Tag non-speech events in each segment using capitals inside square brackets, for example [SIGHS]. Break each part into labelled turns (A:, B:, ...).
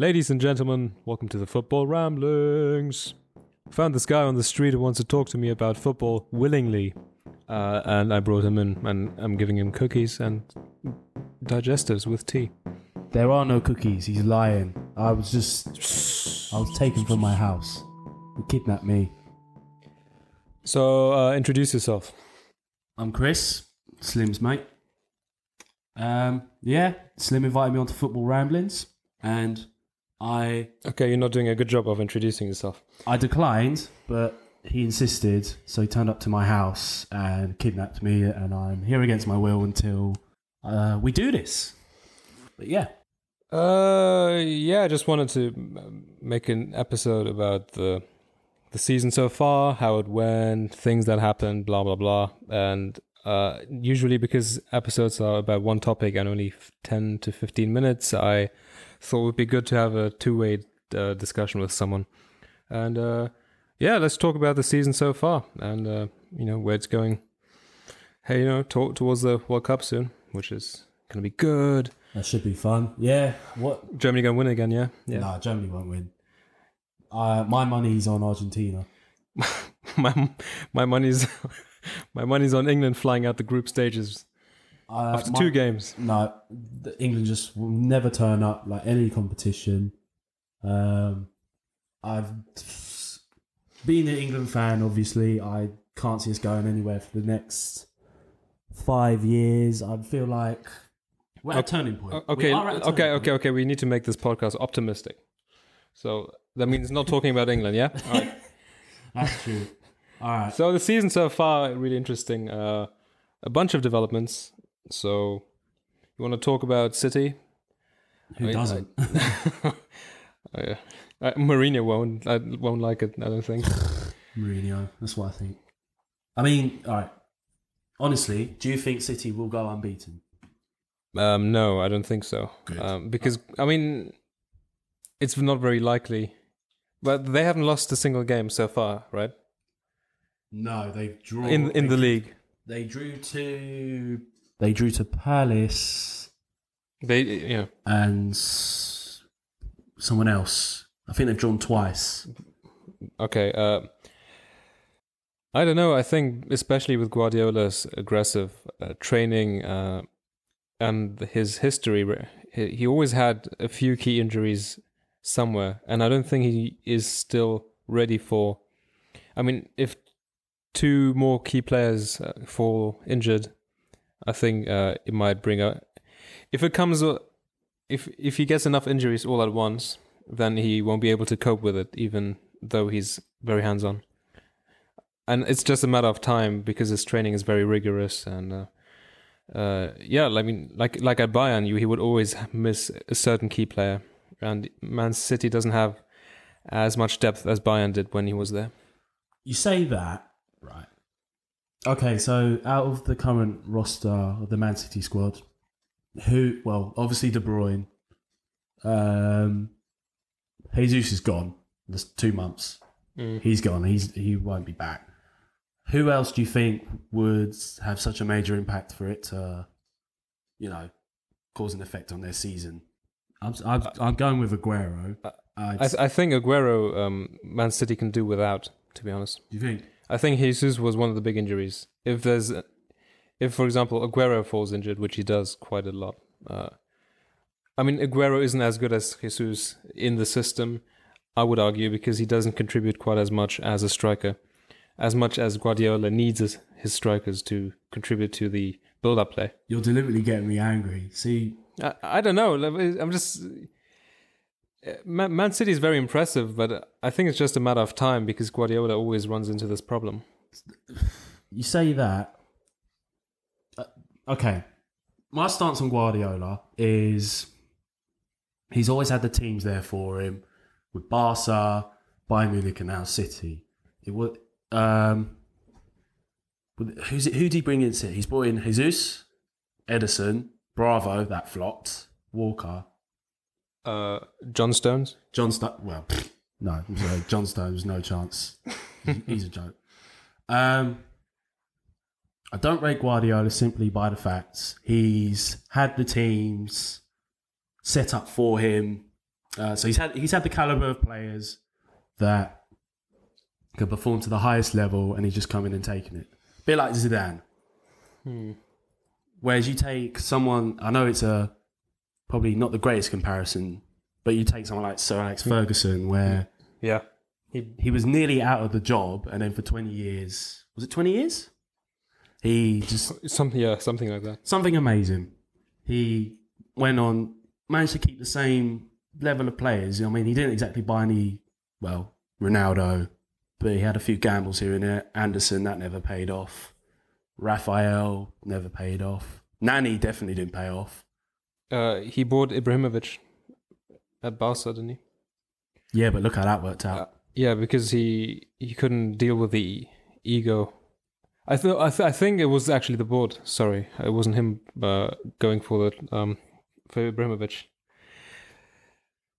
A: Ladies and gentlemen, welcome to the Football Ramblings. Found this guy on the street who wants to talk to me about football willingly. Uh, and I brought him in, and I'm giving him cookies and digestives with tea.
B: There are no cookies. He's lying. I was just. I was taken from my house. He kidnapped me.
A: So, uh, introduce yourself.
B: I'm Chris, Slim's mate. Um, yeah, Slim invited me onto Football Ramblings, and I
A: Okay, you're not doing a good job of introducing yourself.
B: I declined, but he insisted, so he turned up to my house and kidnapped me, and I'm here against my will until uh, we do this. But yeah,
A: Uh, yeah, I just wanted to make an episode about the the season so far, how it went, things that happened, blah blah blah, and uh, usually because episodes are about one topic and only f- ten to fifteen minutes, I thought it would be good to have a two way uh, discussion with someone, and uh, yeah, let's talk about the season so far and uh, you know where it's going. Hey, you know, talk towards the World Cup soon, which is gonna be good.
B: that should be fun. Yeah, what?
A: Germany gonna win again, yeah, yeah.
B: Nah, Germany won't win. Uh, my money's on Argentina. [LAUGHS]
A: my my money's [LAUGHS] my money's on England flying out the group stages
B: Uh,
A: after
B: my-
A: two games.
B: No, the- England just will never turn up like any competition. Um, I've being an England fan. Obviously, I can't see us going anywhere for the next five years. I feel like we're at a turning point.
A: Okay,
B: a
A: okay,
B: turning
A: okay, okay. We need to make this podcast optimistic. So that means not talking about England, yeah. All right. [LAUGHS]
B: That's true. All right.
A: So the season so far really interesting. Uh, a bunch of developments. So you want to talk about City?
B: Who
A: I-
B: doesn't? [LAUGHS]
A: Uh, uh, Mourinho won't. I won't like it. I don't think.
B: Mourinho. That's what I think. I mean, all right. Honestly, do you think City will go unbeaten?
A: Um, no, I don't think so. Um, because I mean, it's not very likely. But they haven't lost a single game so far, right?
B: No, they've drawn
A: In in the league,
B: They drew to they drew to Palace
A: they yeah.
B: and someone else. I think they've drawn twice.
A: Okay. Uh, I don't know. I think especially with Guardiola's aggressive uh, training uh, and his history, he, he always had a few key injuries somewhere, and I don't think he is still ready for. I mean, if two more key players uh, fall injured, I think uh, it might bring a. If it comes, uh, if if he gets enough injuries all at once, then he won't be able to cope with it, even though he's very hands on. And it's just a matter of time because his training is very rigorous and. Uh, uh, yeah, I mean, like like at Bayern, you he would always miss a certain key player, and Man City doesn't have as much depth as Bayern did when he was there.
B: You say that? Okay, so out of the current roster of the Man City squad, who? Well, obviously De Bruyne. Um, Jesus is gone. There's two months.
A: Mm.
B: He's gone. He's he won't be back. Who else do you think would have such a major impact for it to, you know, cause an effect on their season? I'm I'm, I'm going with Aguero. Uh,
A: I, I think Aguero, um, Man City can do without. To be honest,
B: do you think?
A: I think Jesus was one of the big injuries. If there's, if for example Aguero falls injured, which he does quite a lot. Uh, I mean, Aguero isn't as good as Jesus in the system. I would argue because he doesn't contribute quite as much as a striker, as much as Guardiola needs his, strikers to contribute to the build-up play.
B: You're deliberately getting me angry. See,
A: I, I don't know. I'm just. Man, Man City is very impressive, but I think it's just a matter of time because Guardiola always runs into this problem. [SIGHS]
B: you say that. Uh, okay, my stance on Guardiola is he's always had the teams there for him with Barca, Bayern Munich, and now City. It would. Um, who's it, who did he bring in? City? He's brought in Jesus, Ederson, Bravo, that flopped, Walker,
A: Uh, John Stones.
B: John Stones. Well, no, I'm sorry, John Stones, no chance. He's a joke. Um, I don't rate Guardiola simply by the facts he's had the teams set up for him Uh, so he's had he's had the caliber of players that can perform to the highest level, and he's just coming and taking it. A bit like Zidane.
A: Hmm.
B: Whereas you take someone, I know it's a probably not the greatest comparison, but you take someone like Sir Alex Ferguson, where
A: Yeah.
B: he he was nearly out of the job, and then for twenty years, was it twenty years? He just
A: Something. Yeah. Something like that.
B: something amazing. He went on, managed to keep the same level of players. I mean, he didn't exactly buy any, well, Ronaldo, but he had a few gambles here and there. Anderson, that never paid off. Raphael, never paid off. Nani definitely didn't pay off.
A: Uh, he bought Ibrahimovic at Barca, didn't he?
B: Yeah, but look how that worked out.
A: Yeah, because he he couldn't deal with the ego. I thought I, th- I think it was actually the board. Sorry, it wasn't him uh, going for the um for Ibrahimovic.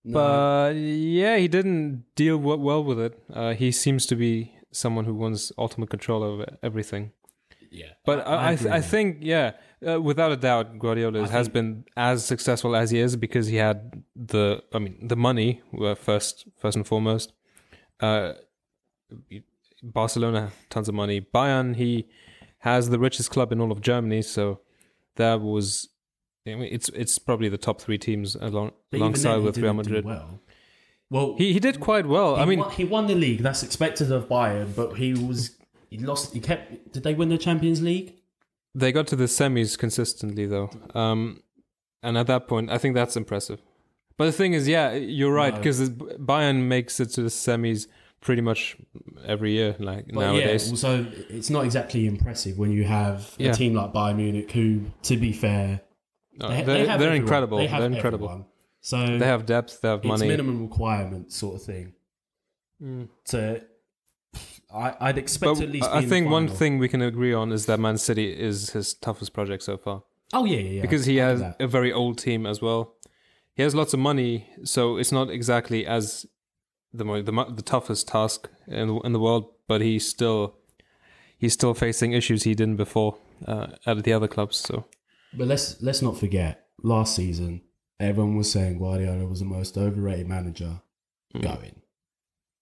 B: No.
A: But yeah, he didn't deal w- well with it. Uh, he seems to be someone who wants ultimate control over everything.
B: yeah.
A: But I, I,
B: agree
A: th- I think, yeah, uh, without a doubt, Guardiola
B: I
A: has
B: think-
A: been as successful as he is because he had the, I mean, the money uh, first, first and foremost. Uh, Barcelona, tons of money. Bayern, he has the richest club in all of Germany, so that was, I mean, it's it's probably the top three teams along alongside with Real Madrid.
B: Well, well
A: He he did quite well. I mean,
B: won, he won the league. That's expected of Bayern, but he was he lost. He kept. Did they win the Champions League?
A: They got to the semis consistently, though. Um, and at that point, I think that's impressive. But the thing is, yeah, you're right
B: No.
A: because Bayern makes it to the semis pretty much every year, like
B: But
A: nowadays.
B: yeah, also it's not exactly impressive when you have a
A: Yeah.
B: team like Bayern Munich, who, to be fair,
A: No,
B: they,
A: they're
B: they
A: they're incredible.
B: They
A: they're incredible.
B: everyone. So
A: They have depth. They have
B: it's
A: money.
B: minimum requirement sort of thing.
A: Mm.
B: To I, I'd expect
A: But
B: at least.
A: I think one thing we can agree on is that Man City is his toughest project so far
B: Oh yeah, yeah, yeah.
A: because he has a very old team as well. He has lots of money, so it's not exactly as the the, the toughest task in the, in the world. But he's still he's still facing issues he didn't before uh, at the other clubs. So
B: But let's let's not forget last season. Everyone was saying Guardiola was the most overrated manager
A: Mm.
B: going.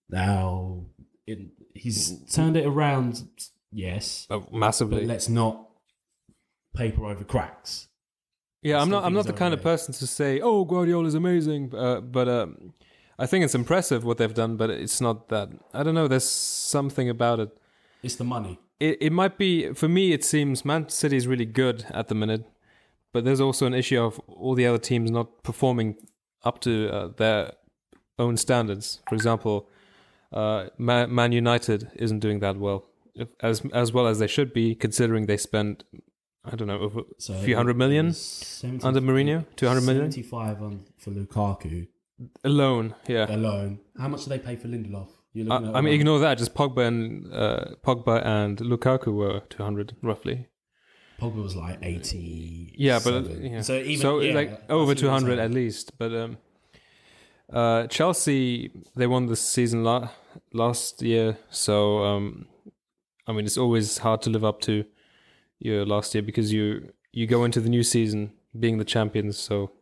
B: Now it, he's turned it around, yes,
A: uh,
B: but
A: massively.
B: let's not paper over cracks.
A: Yeah,
B: I
A: I'm not. I'm not the kind of person to say, "Oh, Guardiola is amazing," uh, but um, I think it's impressive what they've done. But it's not that. I don't know. There's something about it.
B: It's the money.
A: It it might be for me. It seems Man City is really good at the minute, but there's also an issue of all the other teams not performing up to uh, their own standards. For example, uh, Man, Man United isn't doing that well, if, as as well as they should be, considering they spent I don't know over
B: So
A: a few hundred million
B: was 70
A: under Mourinho, two hundred million.
B: 75 on for Lukaku
A: alone. Yeah.
B: alone. How much do they pay for Lindelof?
A: I, I mean, ignore that. Just Pogba and uh, Pogba and Lukaku were two hundred roughly.
B: Pogba was like 80.
A: Yeah, but yeah.
B: So even
A: so
B: yeah,
A: like over two hundred at least. But um, uh, Chelsea they won the season la- last year, so um, I mean it's always hard to live up to your last year because you you go into the new season being the champions. So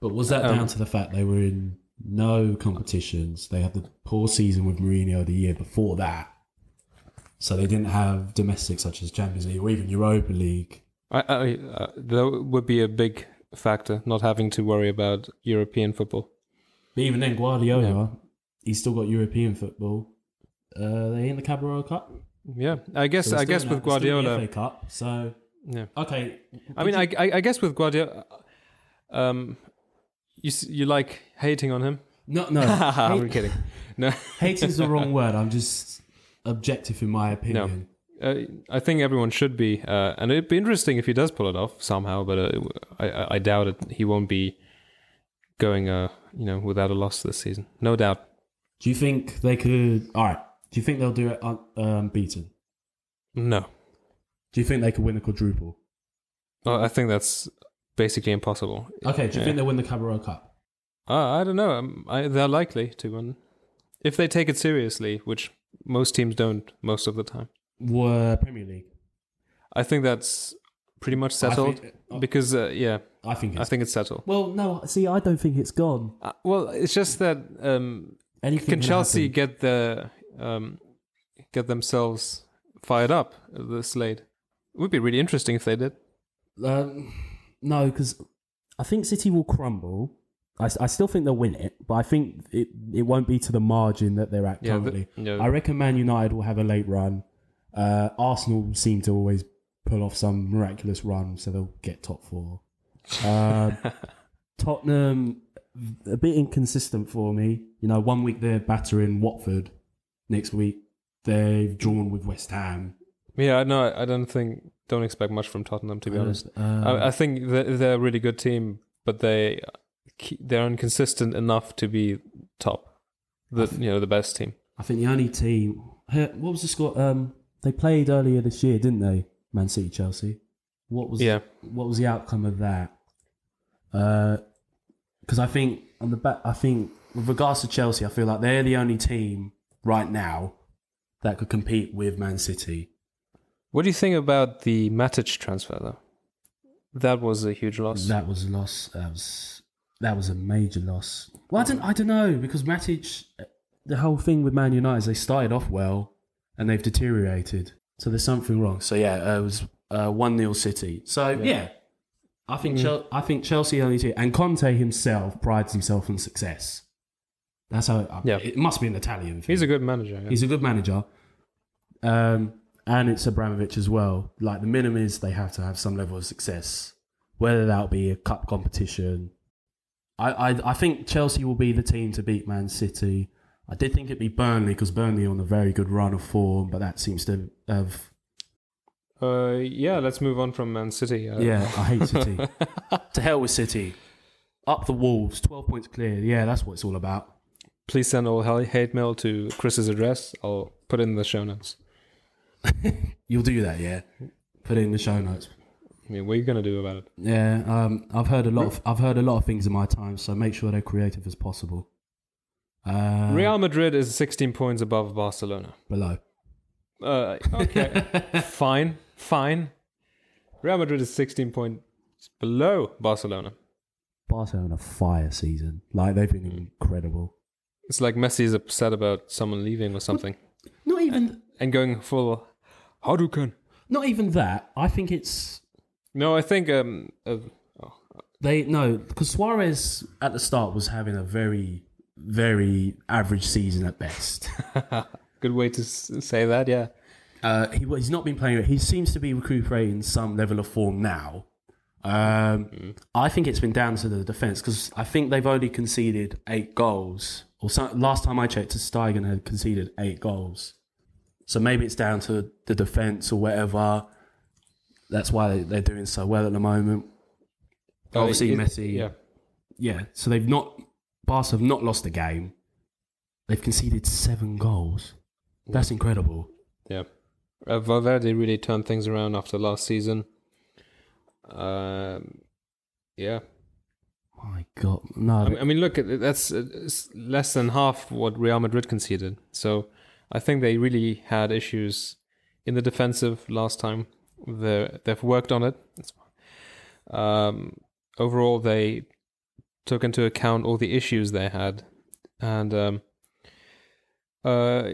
B: But was that
A: Um,
B: down to the fact they were in no competitions? They had the poor season with Mourinho the year before that. So they didn't have domestic such as Champions League or even Europa League.
A: I, I uh, that would be a big factor not having to worry about European football.
B: But even then, Guardiola, he's still got European football. Uh, they in the Carabao Cup.
A: Yeah, I guess
B: So
A: I guess with
B: that- they're still in the
A: Guardiola.
B: FA Cup. So
A: Yeah.
B: okay,
A: I mean, I, I, I guess with Guardiola, um, you you like hating on him.
B: no, no, [LAUGHS]
A: I'm kidding. No,
B: hating is the wrong [LAUGHS] word. I'm just objective in my opinion.
A: uh, I think everyone should be, uh, and it'd be interesting if he does pull it off somehow. But uh, I, I, I doubt it. He won't be going, uh, you know, without a loss this season. No doubt.
B: Do you think they could? All right. Do you think they'll do it un, um, beaten?
A: No,
B: Do you think they could win the quadruple?
A: oh, I think that's basically impossible.
B: Okay. Do you
A: Yeah.
B: think they'll win the Carabao Cup?
A: Uh, I don't know. Um, I, they're likely to win if they take it seriously, which most teams don't most of the time.
B: Were Premier League?
A: I think that's pretty much settled?
B: think- uh,
A: because uh, yeah,
B: I think
A: I
B: it's.
A: think it's settled.
B: well, no. See, I don't think it's gone.
A: Uh, well, it's just that um,
B: Anything
A: can Chelsea
B: happen.
A: get the um, get themselves fired up at the slate? It would be really interesting if they did.
B: Um, no, because I think City will crumble. I, I still think they'll win it, but I think it, it won't be to the margin that they're at
A: Yeah, the-
B: currently.
A: yeah.
B: I reckon Man United will have a late run. Uh, Arsenal seem to always pull off some miraculous run, so they'll get top four. [LAUGHS] Um, Tottenham, a bit inconsistent for me. You know, one week they're battering Watford, next week they've drawn with West Ham.
A: Yeah, no, I don't think don't expect much from Tottenham to be honest.
B: Um,
A: I, I think they're, they're a really good team, but they they're inconsistent enough to be top. The you know the best team.
B: I think the only team. What was the score? Um, they played earlier this year, didn't they? Man City, Chelsea. What was
A: Yeah,
B: What was the outcome of that? Because I think on the back, I think with regards to Chelsea, I feel like they're the only team right now that could compete with Man City.
A: What do you think about the Matic transfer though? That was a huge loss.
B: That was a loss. That was that was a major loss. Well, I don't, I don't know because Matic, the whole thing with Man United is they started off well and they've deteriorated. So there's something wrong. So yeah, uh, it was one 0 City. So yeah, I think Chel- I think Chelsea only two, and Conte himself prides himself on success. That's how. It,
A: Yeah.
B: it must be an Italian. Thing.
A: He's a good manager. yeah.
B: He's a good manager. Um, and it's Abramovich as well. Like the minimum is they have to have some level of success, whether that be a cup competition. I, I I think Chelsea will be the team to beat Man City. I did think it'd be Burnley because Burnley are on a very good run of form, but that seems to have.
A: Uh, yeah, let's move on from Man City. Uh,
B: Yeah, I hate City. [LAUGHS] to hell with City. Up the Wolves, twelve points clear. Yeah, that's what it's all about.
A: Please send all hell- hate mail to Chris's address. I'll put it in the show notes. [LAUGHS]
B: You'll do that, yeah. Put it in the show notes.
A: I mean, what are you gonna do about it?
B: Yeah, um, I've heard a lot of I've heard a lot of things in my time, so make sure they're creative as possible. Uh,
A: Real Madrid is 16 points above Barcelona.
B: below.
A: Uh, okay, [LAUGHS] fine, fine. Real Madrid is 16 points below Barcelona.
B: Barcelona fire season, like they've been incredible.
A: It's like Messi is upset about someone leaving or something
B: Not even
A: and going full Hadouken.
B: not even that. I think it's
A: No, I think um, uh, oh,
B: they no because Suarez at the start was having a very very average season at best. [LAUGHS]
A: good way to say that. Yeah,
B: Uh, he he's not been playing. He seems to be recuperating some level of form now. Um, I think it's been down to the defense because I think they've only conceded eight goals. Or some, last time I checked, Stegen had conceded eight goals. So maybe it's down to the defense or whatever. That's why they, they're doing so well at the moment.
A: Uh,
B: Obviously,
A: it-
B: Messi.
A: Yeah,
B: Yeah. So they've not. Barca have not lost a game. They've conceded seven goals. That's incredible.
A: yeah. Uh, Valverde really turned things around after last season. Um, yeah,
B: My God, no.
A: I mean, I mean, look, that's uh, it's less than half what Real Madrid conceded. So I think they really had issues in the defensive last time. They they've worked on it. Um, overall, they took into account all the issues they had, and um, uh,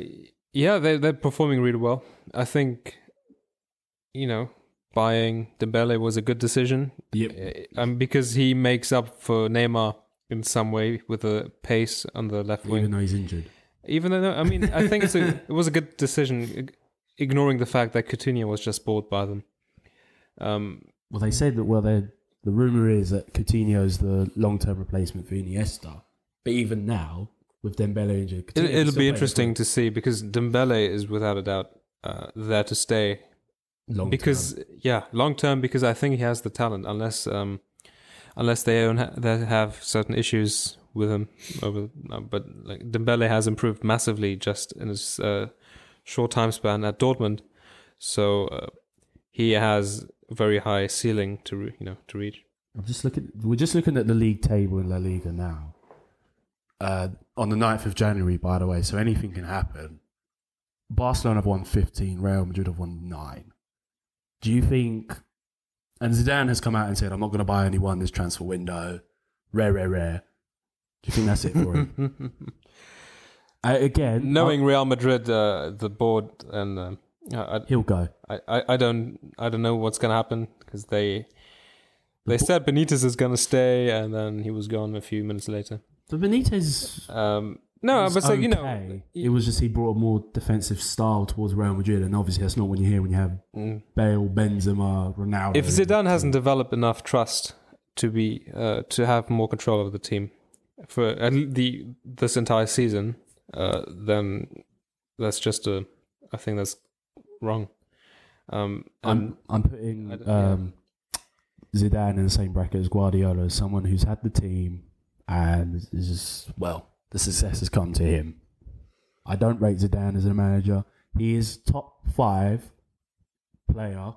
A: yeah, they they're performing really well. I think, you know, buying Dembele was a good decision.
B: Yep.
A: Uh, Um, because he makes up for Neymar in some way with the pace on the left wing.
B: Even though he's injured.
A: Even though, I mean, I think it's a, [LAUGHS] it was a good decision, ignoring the fact that Coutinho was just bought by them. Um,
B: Well, they said that. Well, the rumor is that Coutinho is the long-term replacement for Iniesta. But even now, with Dembele injured,
A: It, it'll be interesting to see because Dembele is without a doubt uh, there to stay.
B: long term
A: because yeah, long term, because I think he has the talent. Unless um, unless they own ha- they have certain issues with him over, uh, but like Dembele has improved massively just in his uh, short time span at Dortmund, so uh, he has very high ceiling to re- you know to reach.
B: I'm just looking. We're just looking at the league table in La Liga now. Uh, on the 9th of January, by the way, so anything can happen. Barcelona have won 15, Real Madrid have won 9. Do you think And Zidane has come out and said, "I'm not going to buy anyone this transfer window. Rare, rare, rare." Do you think that's it for him? [LAUGHS] uh, again,
A: Knowing Real Madrid, uh, the board, and uh, I,
B: he'll go.
A: I, I, I don't I don't know what's gonna happen because they they said Benitez is gonna stay, and then he was gone a few minutes later.
B: But Benitez,
A: Um, no,
B: was
A: but so you know,
B: it was just he brought a more defensive style towards Real Madrid, and obviously that's not what you hear when you have
A: mm,
B: Bale, Benzema, Ronaldo.
A: if Zidane hasn't developed enough trust to be uh, to have more control over the team for the this entire season, uh, then that's just a I think that's wrong. Um,
B: I'm I'm putting
A: don't- yeah.
B: um, Zidane in the same bracket as Guardiola, as someone who's had the team and is well, the success has come to him. I don't rate Zidane as a manager. He is top five player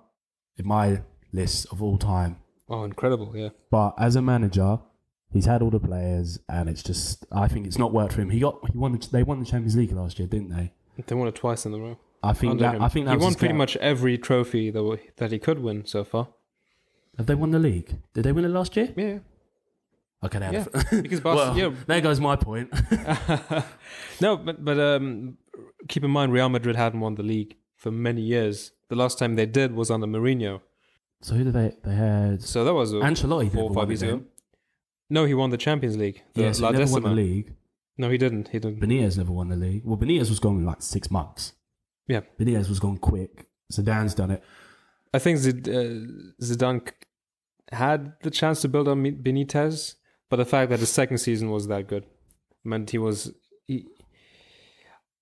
B: in my list of all time.
A: oh, incredible! Yeah,
B: But as a manager, he's had all the players, and it's just I think it's not worked for him. He got he won the, they won the Champions League last year, didn't they?
A: they won it twice in a row.
B: I think that
A: him.
B: I think that
A: he won pretty much every trophy that that he could win so far.
B: Have they won the league? Did they win it last year?
A: Yeah,
B: Okay, they
A: yeah.
B: have. [LAUGHS]
A: because Barca,
B: well, there goes my point. [LAUGHS]
A: no, but but um, keep in mind Real Madrid hadn't won the league for many years. The last time they did was under Mourinho,
B: so who did they? They had
A: so that was uh,
B: Ancelotti.
A: four or five years ago. No, he won the Champions League. The
B: Yeah, so
A: La
B: he never won the league.
A: No, he didn't. He didn't.
B: Benitez never won the league. Well, Benitez was gone in like six months.
A: Yeah.
B: Benitez was gone quick. Zidane's done it.
A: I think Zid, uh, Zidane had the chance to build on Benitez, but the fact that his second season was that good meant he was. He,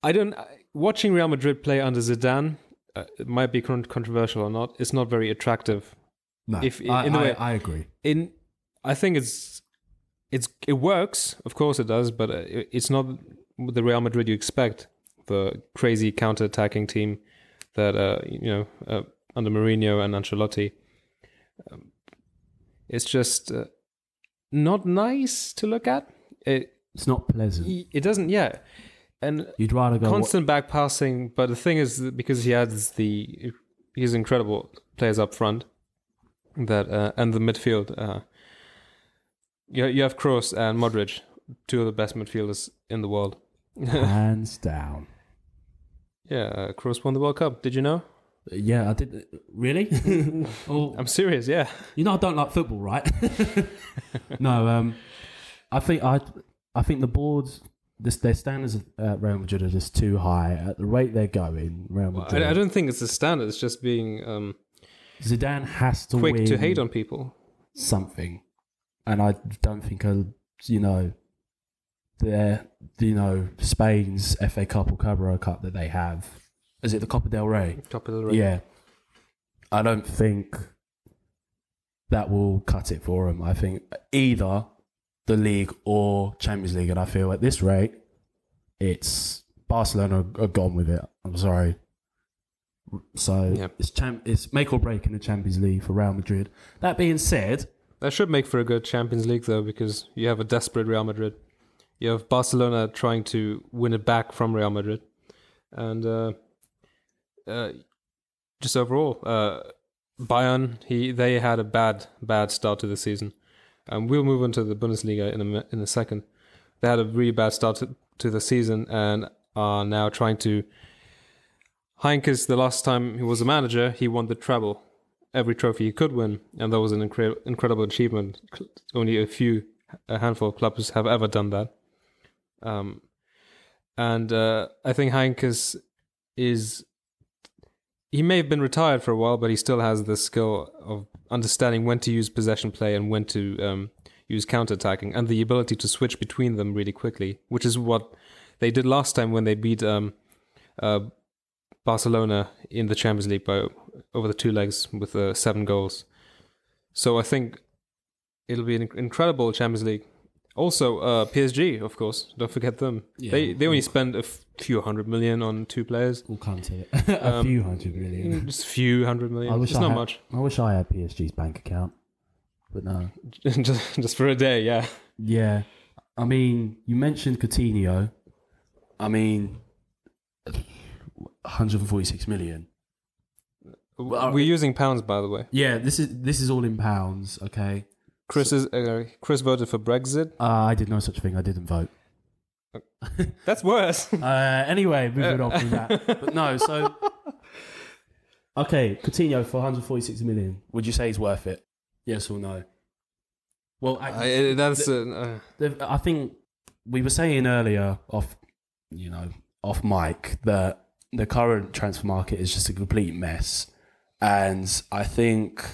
A: I don't. Watching Real Madrid play under Zidane, uh, it might be controversial or not. It's not very attractive.
B: No,
A: If-
B: I,
A: in the
B: I,
A: way-
B: I agree.
A: In, I think it's, it's it works. Of course it does, but uh, it- it's not the Real Madrid you expect. The crazy counter-attacking team that uh, you know uh, under Mourinho and Ancelotti. Um, it's just uh, not nice to look at. It
B: It's not pleasant.
A: it doesn't yeah, and
B: You'd rather go.
A: constant back passing. But the thing is, because he has the he's incredible players up front, that uh, and the midfield. Uh, you you have Kroos and Modric, two of the best midfielders in the world. [LAUGHS]
B: hands down.
A: Yeah, uh, Kroos won the World Cup. Did you know?
B: Yeah, I did. Really? [LAUGHS] oh,
A: I'm serious. Yeah.
B: you know I don't like football, right? [LAUGHS] no, um, I think I, I think the boards, this, their standards at Real Madrid are just too high at the rate they're going. Real Madrid.
A: I, I don't think it's the standard. It's just being um,
B: Zidane has to
A: quick to hate on people.
B: something, and I don't think a you know, the you know Spain's FA Cup or Carabao Cup that they have. Is it the Copa del Rey?
A: Of the ring.
B: Yeah. I don't think that will cut it for him. I think either the league or Champions League, and I feel at this rate, it's Barcelona are gone with it. I'm sorry. So
A: Yeah.
B: it's champ- it's make or break in the Champions League for Real Madrid. That being said,
A: That should make for a good Champions League, though, because you have a desperate Real Madrid. You have Barcelona trying to win it back from Real Madrid, and uh, uh, just overall, uh, Bayern he they had a bad bad start to the season. Um, we'll move on to the Bundesliga in a in a second. They had a really bad start to, to the season and are now trying to. Heynckes, the last time he was a manager, he won the treble every trophy he could win, and that was an incre- incredible achievement. Only a few, a handful of clubs have ever done that. Um, and uh, I think Heynckes is. He may have been retired for a while, but he still has the skill of understanding when to use possession play and when to um, use counter attacking, and the ability to switch between them really quickly, which is what they did last time when they beat um, uh, Barcelona in the Champions League by over the two legs with uh, seven goals. So I think it'll be an incredible Champions League. Also, uh, PSG, of course, don't forget them.
B: Yeah.
A: They they only spend a f- few hundred million on two players,
B: we'll come to it. a
A: Um,
B: few hundred million.
A: just a few hundred million.
B: I wish
A: it's
B: I
A: not
B: had-
A: much,
B: I wish I had PSG's bank account, but no. [LAUGHS]
A: just just for a day. Yeah,
B: Yeah, I mean, you mentioned Coutinho. I mean, 146 million.
A: We're using pounds, by the way.
B: Yeah, this is this is all in pounds. Okay.
A: Chris is uh, Chris voted for Brexit.
B: Uh, I did no such thing. I didn't vote. [LAUGHS]
A: That's worse. [LAUGHS]
B: Uh, anyway, moving on from that. [LAUGHS] But no, so okay, Coutinho for 146 million. Would you say he's worth it? Yes or no? Well, I,
A: I, that's uh, uh,
B: I think we were saying earlier off, you know, off mic that the current transfer market is just a complete mess, and I think,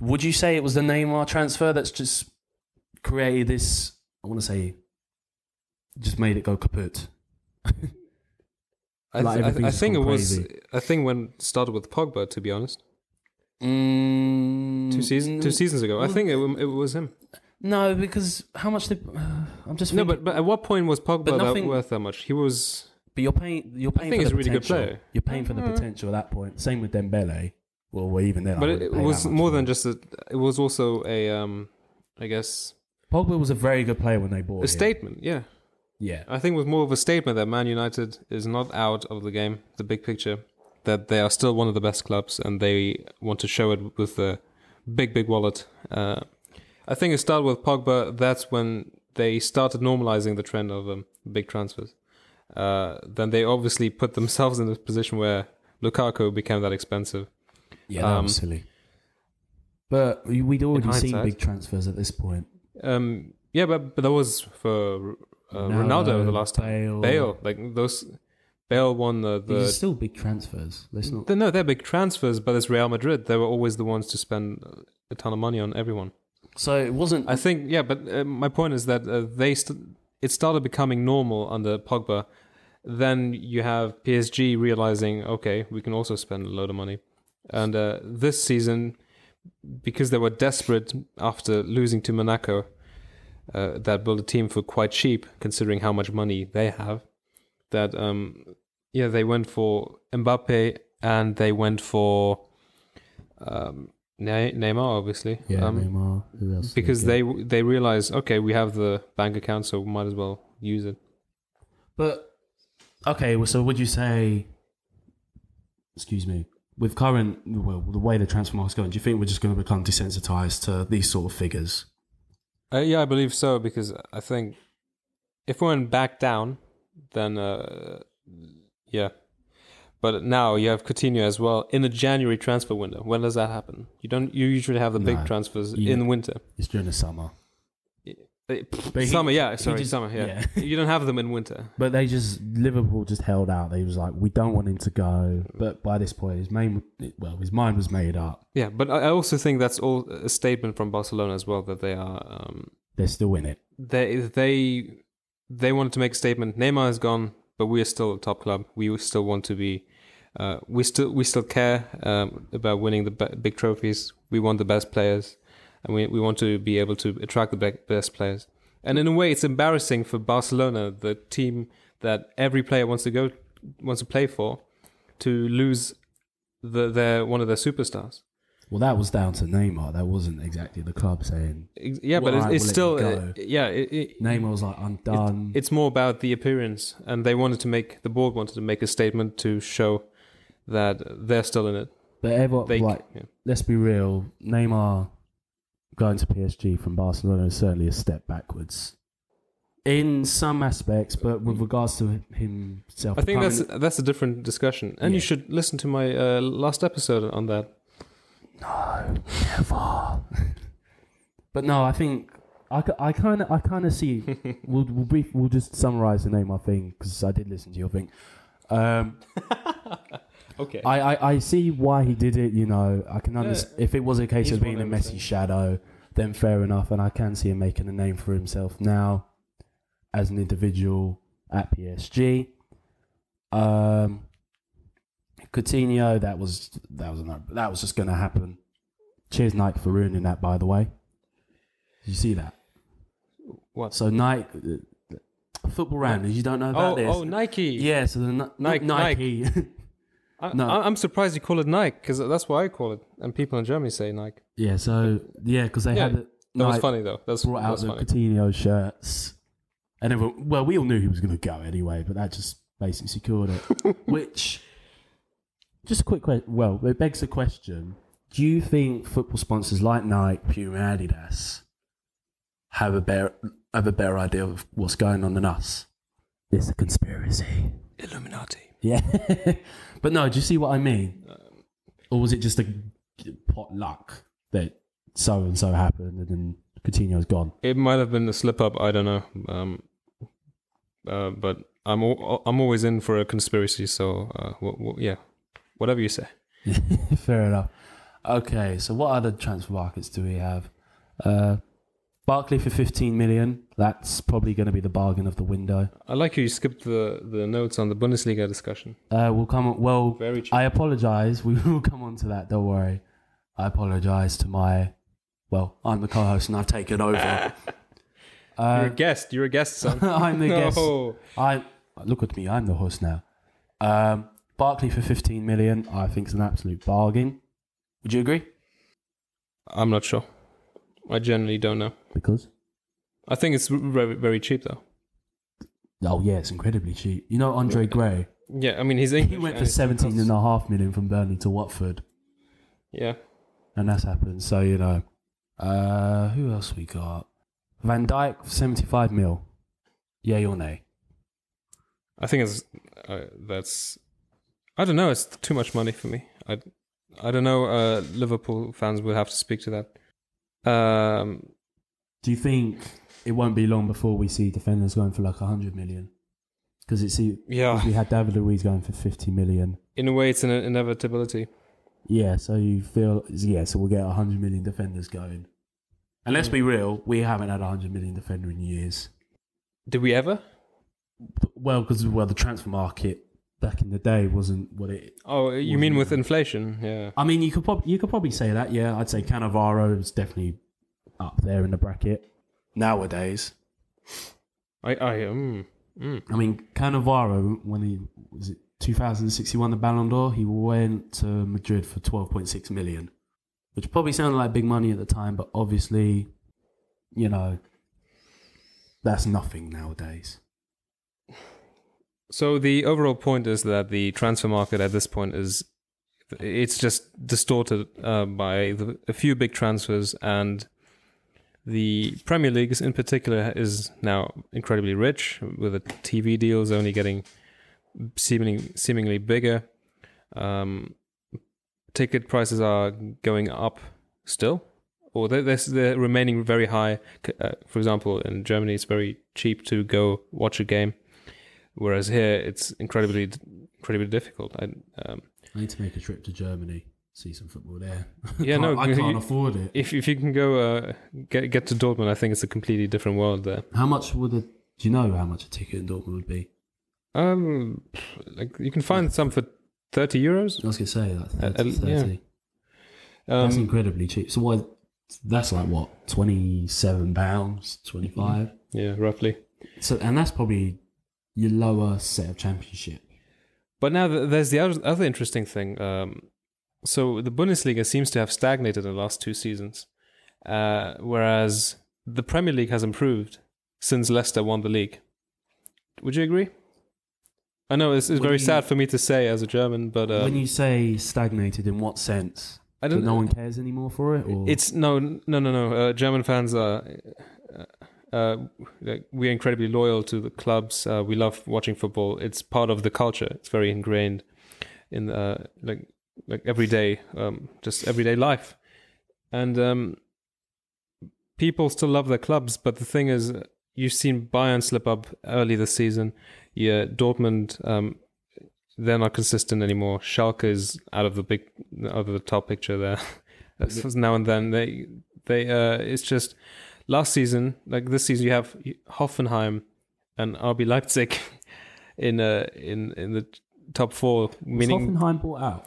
B: would you say it was the Neymar transfer that's just created this? I want to say, just made it go kaput.
A: I,
B: Like
A: th- I, th- I think it
B: gone
A: was.
B: crazy.
A: I think when started with Pogba, to be honest,
B: Mm,
A: two seasons two seasons ago. I think it, it was him.
B: No, because how much? Did, uh, I'm just
A: No,
B: thinking,
A: but but at what point was Pogba
B: But
A: that
B: nothing-
A: worth that much? He was.
B: But you're paying. You're paying I
A: think
B: for
A: he's
B: the
A: a really good
B: potential.
A: player.
B: You're paying for the
A: Mhm.
B: potential at that point. Same with Dembele. Well, well even then, I
A: But it, it was more than just a. It was also a. Um, I guess
B: Pogba was a very good player when they bought
A: a
B: him.
A: statement. Yeah,
B: Yeah,
A: I think it was more of a statement that Man United is not out of the game, the big picture, that they are still one of the best clubs and they want to show it with a big, big wallet. Uh, I think it started with Pogba. That's when they started normalizing the trend of um, big transfers. Uh, then they obviously put themselves in a position where Lukaku became that expensive.
B: yeah, that
A: Um,
B: was silly. But we- we'd already seen big transfers at this point.
A: Um, yeah, but, but that was for uh, Ronaldo, the last time.
B: Bale.
A: Bale, like those. Bale won the,
B: These are still big transfers. Let's not.
A: They- No, they're big transfers, but it's Real Madrid. They were always the ones to spend a ton of money on everyone.
B: So it wasn't.
A: I think, yeah, but uh, my point is that uh, they st- it started becoming normal under Pogba. Then you have PSG realizing, okay, we can also spend a load of money. And uh, this season, because they were desperate after losing to Monaco, uh, that build a team for quite cheap, considering how much money they have. That um, yeah, they went for Mbappe and they went for um, Ne- Neymar, obviously.
B: yeah,
A: um,
B: Neymar.
A: Because they they realize okay we have the bank account so we might as well use it
B: But okay, well, so would you say? Excuse me. With current, well, the way the transfer market's going, do you think we're just going to become desensitized to these sort of figures?
A: Uh, yeah i believe so because i think if we went back down then uh, yeah but now you have Coutinho as well in a January transfer window. When does that happen? You don't. You usually have the big
B: No.
A: transfers
B: You-
A: in winter.
B: It's during the summer, But he-
A: summer, yeah. Sorry,
B: just-
A: summer. Yeah. you don't have them in winter. [LAUGHS]
B: but they just Liverpool just held out. They was like, we don't want him to go. But by this point, his main, well, his mind was made up.
A: Yeah, but I I also think that's all a statement from Barcelona as well that they are um,
B: They're still in it.
A: they they they wanted to make a statement. Neymar is gone, but we are still a top club. We still want to be. Uh, we still we still care um, about winning the be- big trophies. We want the best players, and we we want to be able to attract the best players. And in a way, it's embarrassing for Barcelona, the team that every player wants to go wants to play for, to lose the their one of their superstars.
B: Well, that was down to Neymar. That wasn't exactly the club saying.
A: Yeah, but it's, it's still uh, yeah. It, it,
B: Neymar was like, I'm done.
A: it's more about the appearance, and they wanted to make the board wanted to make a statement to show that they're still in it.
B: but everyone,
A: They,
B: like,
A: yeah.
B: let's be real. Neymar going to PSG from Barcelona is certainly a step backwards in some aspects, but with regards to himself,
A: I think that's that's a different discussion, and you should listen to my uh, last episode on that.
B: no, never. [LAUGHS] but no, I think I, I kind of I kind of see. [LAUGHS] we'll we'll, brief, we'll just summarize the Neymar thing because I did listen to your thing. Um, [LAUGHS]
A: Okay.
B: I, I, I see why he did it. You know, I can understand if it was a case
A: He's
B: of being a
A: one of Messi
B: shadow, then fair enough, and I can see him making a name for himself now as an individual at PSG. Um, Coutinho, that was that was no, that was just going to happen. Cheers, Nike, for ruining that. By the way, did you see that?
A: what?
B: So Nike, uh, football rounders, you don't know about
A: Oh,
B: this?
A: oh, Nike.
B: yeah. So the Ni-
A: Nike-
B: Nike. [LAUGHS]
A: I,
B: no.
A: I, I'm surprised you call it Nike because that's what I call it, and people in Germany say Nike.
B: Yeah, so yeah, because they
A: Yeah,
B: had it.
A: That was funny though. That's
B: brought
A: that
B: out
A: was
B: the
A: funny.
B: Coutinho shirts, and everyone. Well, we all knew he was going to go anyway, but that just basically secured it. [LAUGHS] Which Just a quick question. Well, it begs the question: Do you think football sponsors like Nike, Puma, Adidas have a better have a better idea of what's going on than us? It's a conspiracy.
A: Illuminati.
B: Yeah, [LAUGHS] but no. Do you see what I mean? Or was it just a pot luck that so and so happened and then Coutinho's gone?
A: It might have been a slip up. I don't know. Um, uh, but I'm I'm always in for a conspiracy. So uh, w- w- yeah, whatever you say. [LAUGHS]
B: Fair enough. Okay, so what other transfer markets do we have? Uh, Barkley for 15 million. That's probably going to be the bargain of the window.
A: I like how you skipped the the notes on the Bundesliga discussion.
B: Uh, we'll come on. Well,
A: Very cheap.
B: I apologize. [LAUGHS] We will come on to that. Don't worry. I apologize to my. Well, I'm the co-host and I've taken over. [LAUGHS]
A: You're
B: uh,
A: a guest. You're a guest, son. [LAUGHS]
B: I'm the guest. I look at me. I'm the host now. Um, Barkley for 15 million. I think is an absolute bargain. Would you agree?
A: I'm not sure. I generally don't know.
B: Because
A: I think it's very very cheap though.
B: oh yeah, it's incredibly cheap. You know Andre Gray.
A: Yeah, I mean he's English.
B: He went for
A: it still
B: 17
A: costs-
B: and a half million from Burnley to Watford,
A: Yeah,
B: and that's happened. So you know, uh, who else we got? Van Dijk, 75 mil. Yay or nay?
A: I think it's uh, that's. I don't know. It's too much money for me. I I don't know. Uh, Liverpool fans will have to speak to that. Um,
B: Do you think it won't be long before we see defenders going for like 100 million? Because it's
A: yeah,
B: we had David Luiz going for 50 million.
A: in a way, it's an inevitability.
B: Yeah, so you feel yeah, so we'll get 100 million defenders going. And let's be real, we haven't had a 100 million defender in years.
A: Did we ever?
B: Well, because well, the transfer market back in the day wasn't what it.
A: Oh, you mean with inflation? Yeah.
B: I mean, you could probably you could probably say that. Yeah, I'd say Cannavaro is definitely up there in the bracket nowadays.
A: I I um. Mm.
B: I mean, Cannavaro when he was it 2061 the Ballon d'Or, he went to Madrid for 12.6 million, which probably sounded like big money at the time, but obviously, you know, that's nothing nowadays.
A: So the overall point is that the transfer market at this point is it's just distorted uh, by the, a few big transfers and the Premier League in particular is now incredibly rich with the TV deals only getting seemingly seemingly bigger. Um, ticket prices are going up still, or they're, they're, remaining very high. Uh, for example, in Germany, it's very cheap to go watch a game, whereas here it's incredibly incredibly difficult. I, um,
B: I need to make a trip to Germany, see some football there. [LAUGHS]
A: Yeah, no,
B: I can't afford it.
A: if if you can go uh, get get to Dortmund, I think it's a completely different world there.
B: How much would a do you know how much a ticket in Dortmund would be?
A: Um, like you can find some for thirty euros.
B: I was gonna say like 30,
A: Uh, uh, yeah.
B: 30. That's
A: Um,
B: incredibly cheap. So what? That's like what twenty seven pounds, twenty five.
A: yeah, roughly.
B: So and that's probably your lower set of championship.
A: But now there's the other, interesting thing. Um, so the Bundesliga seems to have stagnated in the last two seasons, uh, whereas the Premier League has improved since Leicester won the league. Would you agree? I know it's, it's very
B: you-
A: sad for me to say as a German, but um,
B: when you say stagnated, in what sense?
A: I don't
B: no one cares anymore for it, or
A: It's no, no, no, no. Uh, German fans are. Uh, uh, we're incredibly loyal to the clubs. Uh, we love watching football. It's part of the culture. It's very ingrained in uh, like like everyday, um, just everyday life. And um, people still love their clubs, but the thing is, you've seen Bayern slip up early this season. Yeah, Dortmund. Um, they're not consistent anymore. Schalke is out of the big, out of the top picture there. [LAUGHS] Now and then they they uh it's just last season like this season you have Hoffenheim and RB Leipzig [LAUGHS] in uh in in the top four
B: was
A: meaning
B: Hoffenheim bought out?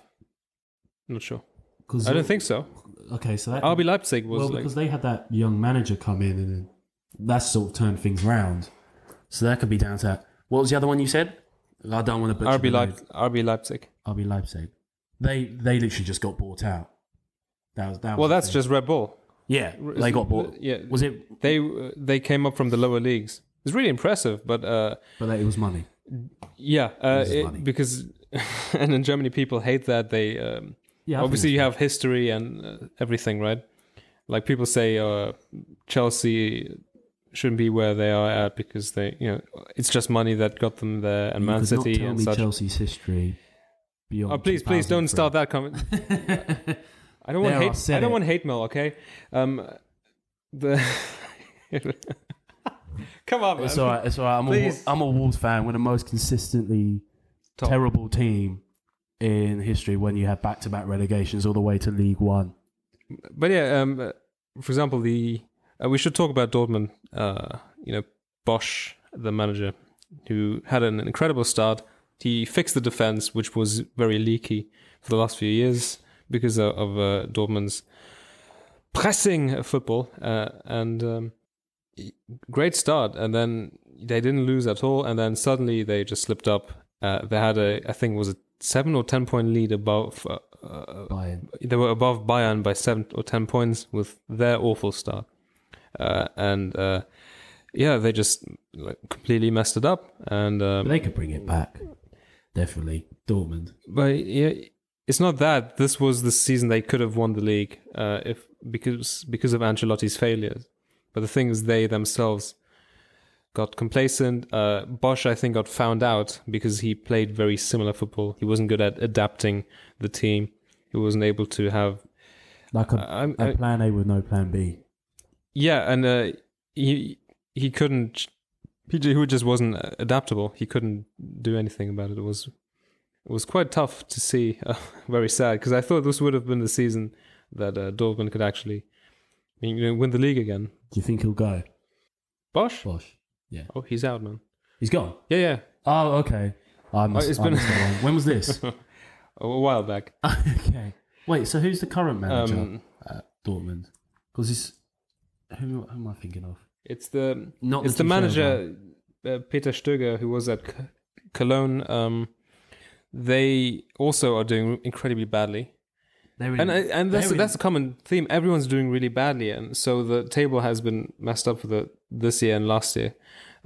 A: not sure
B: Cause
A: I don't think so
B: Okay, so that
A: RB Leipzig was
B: well
A: like
B: because they had that young manager come in and that sort of turned things round. So that could be down to that. What was the other one you said? I don't want to butcher
A: RB Leip. RB Leipzig
B: RB Leipzig. They they literally just got bought out. That was that.
A: Well
B: the
A: that's just Red Bull
B: yeah. They got bought.
A: yeah
B: Was it?
A: they uh, they came up from the lower leagues it's really impressive. But uh,
B: But that it was money.
A: yeah, uh,
B: This is
A: it-
B: funny.
A: because [LAUGHS] and in Germany people hate that they um,
B: Yeah,
A: obviously you have history and uh, everything, right? Like people say, uh, Chelsea shouldn't be where they are at because they, you know, it's just money that got them there, and
B: You
A: Man
B: could
A: City
B: not tell
A: and
B: me
A: such.
B: Chelsea's history beyond.
A: Oh, please, please don't start that comment. [LAUGHS] I don't want hate.
B: said
A: I don't
B: it.
A: want hate mail. Okay. Um, the. [LAUGHS] Come on, man.
B: It's all right. It's all right. I'm a. I'm a Wolves fan. We're the most consistently
A: Top.
B: terrible team in history when you have back-to-back relegations all the way to League One.
A: But yeah, um, for example, the uh, we should talk about Dortmund. Uh, you know, Bosz, the manager, who had an incredible start. He fixed the defense, which was very leaky for the last few years because of, of uh, Dortmund's pressing football, uh, and um, great start. And then they didn't lose at all, and then suddenly they just slipped up. Uh, they had a, I think, it was a seven or ten point lead above uh, uh,
B: Bayern.
A: they were above Bayern by seven or ten points with their awful start, uh, and uh, yeah, they just like, completely messed it up. And um,
B: they could bring it back. Definitely, Dortmund.
A: but yeah, it's not that this was the season they could have won the league uh, if because because of Ancelotti's failures. But the thing is, they themselves got complacent. Uh, Bosz, I think, got found out because he played very similar football. He wasn't good at adapting the team. He wasn't able to have
B: Like a, a
A: I-
B: plan A with no plan B.
A: Yeah, and uh, he he couldn't. He just wasn't adaptable. He couldn't do anything about it. It was it was quite tough to see. Uh, [LAUGHS] very sad because I thought this would have been the season that uh, Dortmund could actually you know, win the league again.
B: Do you think he'll go?
A: Bosz?
B: Bosz. Yeah.
A: Oh, he's out, man.
B: He's gone.
A: Yeah, yeah.
B: Oh, okay. I must,
A: Oh, it's
B: I
A: been-
B: must. When was this? [LAUGHS]
A: A while back. [LAUGHS]
B: okay. Wait. So who's the current manager
A: Um,
B: at Dortmund? Because it's who, who am I thinking of?
A: it's the
B: Not
A: it's the
B: Tuchel
A: manager uh, Peter Stöger who was at C- Cologne. Um, they also are doing incredibly badly.
B: They're
A: and uh, and that's
B: they're
A: that's a common theme. Everyone's doing really badly, and so the table has been messed up for the this year and last year.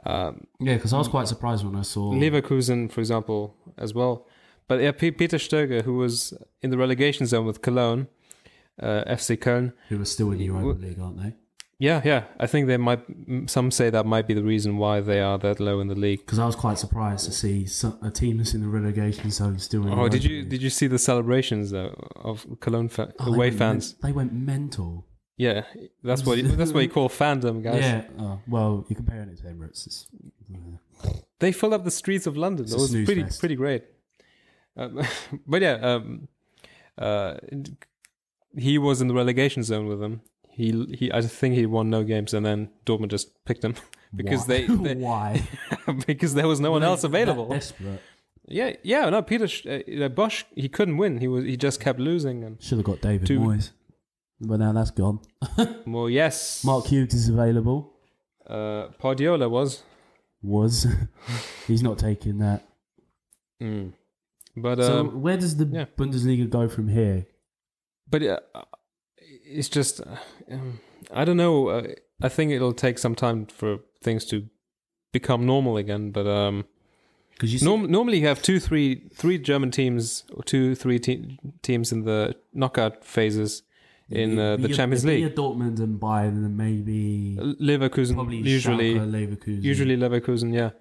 A: Um,
B: yeah, because I was quite surprised when I saw.
A: Leverkusen, for example, as well. But yeah, P- Peter Stöger, who was in the relegation zone with Cologne, uh, FC Köln.
B: who are still in the Europa
A: w-
B: League, aren't they?
A: Yeah, yeah. I think they might. Some say that might be the reason why they are that low in the league.
B: Because I was quite surprised to see a team that's in the relegation zone still in.
A: Oh, did you did you see the celebrations though of Cologne fa-
B: Oh, they
A: away
B: went
A: fans?
B: men- they went mental.
A: Yeah, that's what you, [LAUGHS] that's what you call fandom, guys.
B: Yeah. Oh, well, you're comparing it to Emirates. It's, yeah.
A: They filled up the streets of London.
B: It's
A: it was pretty
B: fest.
A: pretty great. Um, [LAUGHS] but yeah, um, uh, he was in the relegation zone with them. He he, I think he won no games, and then Dortmund just picked him [LAUGHS] because
B: Why?
A: they, they [LAUGHS] [LAUGHS]
B: why
A: because there was no one else available.
B: Desperate.
A: Yeah, yeah. No, Peter uh, Bosz he couldn't win. He was he just kept losing. And
B: Should have got David
A: Two-
B: Moyes, but now that's gone.
A: well, yes,
B: Mark Hughes is available.
A: uh, Pardiola was.
B: Was he's not taking that?
A: Mm. But
B: so
A: um,
B: where does the
A: yeah.
B: Bundesliga go from here?
A: but uh, it's just um, I don't know. Uh, I think it'll take some time for things to become normal again. But um,
B: Because you
A: norm- normally you have two, three, three German teams or two, three te- teams in the knockout phases in uh, the Champions League.
B: Dortmund and Bayern, and maybe
A: Leverkusen
B: probably
A: usually,
B: Schalke, Leverkusen.
A: usually Leverkusen, yeah.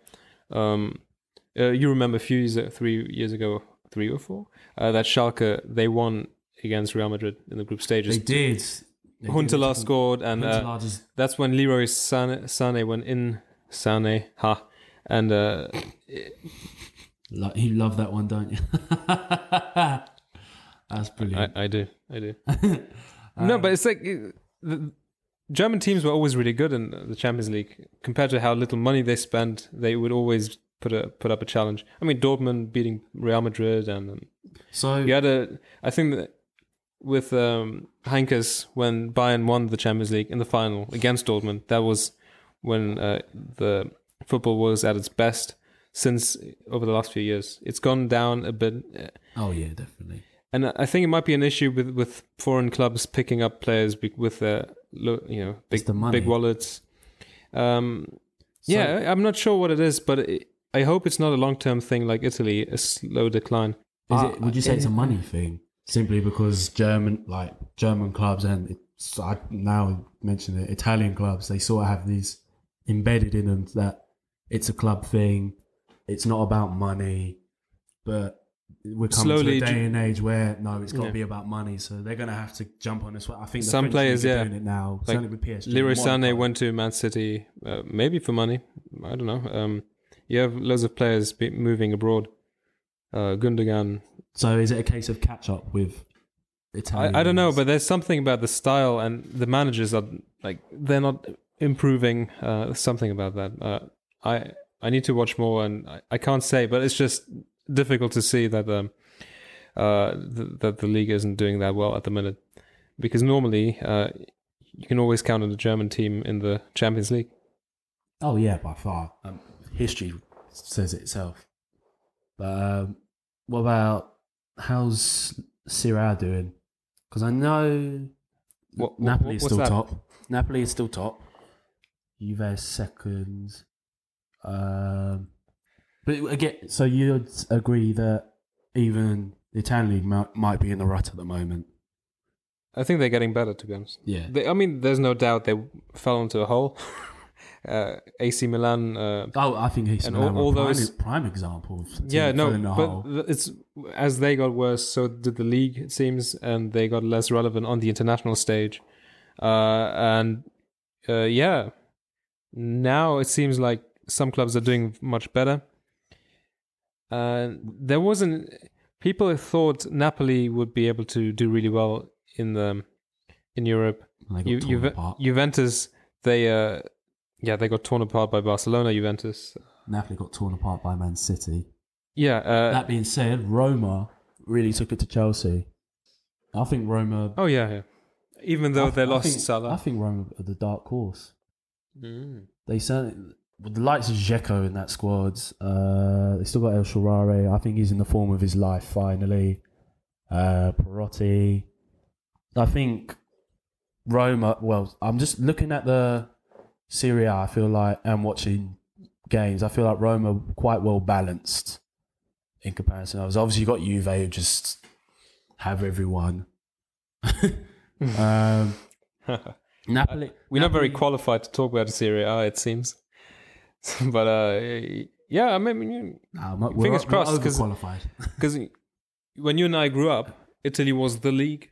A: Um, uh, you remember a few years, three years ago, three or four, uh, that Schalke they won against Real Madrid in the group stages.
B: they did. They
A: Huntelaar
B: did.
A: scored, and uh,
B: just
A: that's when Leroy Sané, Sané went in. Sané, ha, and uh,
B: you love that one, don't you? [LAUGHS] That's brilliant.
A: I, I do, I do. [LAUGHS] no, but it's like the German teams were always really good in the Champions League compared to how little money they spent. They would always put a put up a challenge. I mean, Dortmund beating Real Madrid, and um,
B: so
A: you had a. I think that with um, Heynckes when Bayern won the Champions League in the final against Dortmund, that was when uh, the football was at its best since over the last few years. It's gone down a bit. uh,
B: oh yeah, definitely.
A: and I think it might be an issue with, with foreign clubs picking up players with their you know big big wallets. Um, yeah, I'm not sure what it is, but it, I hope it's not a long term thing like Italy, a slow decline.
B: Is
A: Uh,
B: it, would you say it's a
A: uh,
B: money thing? Simply because German, like German clubs, and it's, I now mention it, Italian clubs, they sort of have these embedded in them that it's a club thing. It's not about money, but we're coming
A: Slowly
B: to a day and age where no, it's got to
A: Yeah.
B: be about money. So they're going to have to jump on this. I think
A: Some players, yeah.
B: doing it now.
A: Like
B: certainly with PSG.
A: Leroy Sané went to Man City, uh, maybe for money. I don't know. Um, you have loads of players be moving abroad. Uh, Gundogan.
B: So is it a case of catch up with Italian?
A: I, I don't know, but there's something about the style and the managers are like they're not improving. Uh, something about that. Uh, I I need to watch more, and I, I can't say, but it's just difficult to see that um, uh, th- that the league isn't doing that well at the minute. Because normally, uh, you can always count on the German team in the Champions League.
B: Oh yeah, by far. Um, history says it itself. But um, what about how's Serie doing? Because I know
A: What- what-
B: Napoli is still
A: that?
B: top. Napoli is still top. Juve is second. Um, but again, so you'd agree that even the Italian league might, might be in the rut at the moment.
A: I think they're getting better, to be honest.
B: Yeah.
A: They, I mean, there's no doubt they fell into a hole. [LAUGHS] uh, AC Milan. Uh,
B: Oh, I think he's
A: And
B: an
A: all- all
B: prime,
A: those-
B: prime example. Of
A: yeah, no, but it's as they got worse, so did the league. It seems, and they got less relevant on the international stage. Uh, and uh, yeah, now it seems like some clubs are doing much better. Uh, there wasn't people thought Napoli would be able to do really well in the in Europe.
B: And they got
A: Ju- Juve- Juventus, they uh, yeah, they got torn apart by Barcelona. Juventus,
B: Napoli got torn apart by Man City.
A: yeah. Uh,
B: That being said, Roma really took it to Chelsea. I think Roma.
A: oh yeah, yeah. Even though
B: I,
A: they
B: I
A: lost
B: think,
A: Salah.
B: I think Roma are the dark horse.
A: Mm.
B: They certainly. With the likes of Dzeko in that squad, uh, they still got El Shaarawy. I think he's in the form of his life finally. Uh, Perotti. I think Roma. Well, I'm just looking at the Serie A. I feel like and watching games. I feel like Roma are quite well balanced in comparison. Others. Obviously, you got Juve who just have everyone. [LAUGHS] um, [LAUGHS] Napoli.
A: We're not very qualified to talk about Serie A, it seems. [LAUGHS] but uh, yeah, I mean, you-
B: Nah, we're- we're-
A: Fingers
B: we're
A: crossed, 'cause- because when you and I grew up, Italy was the league.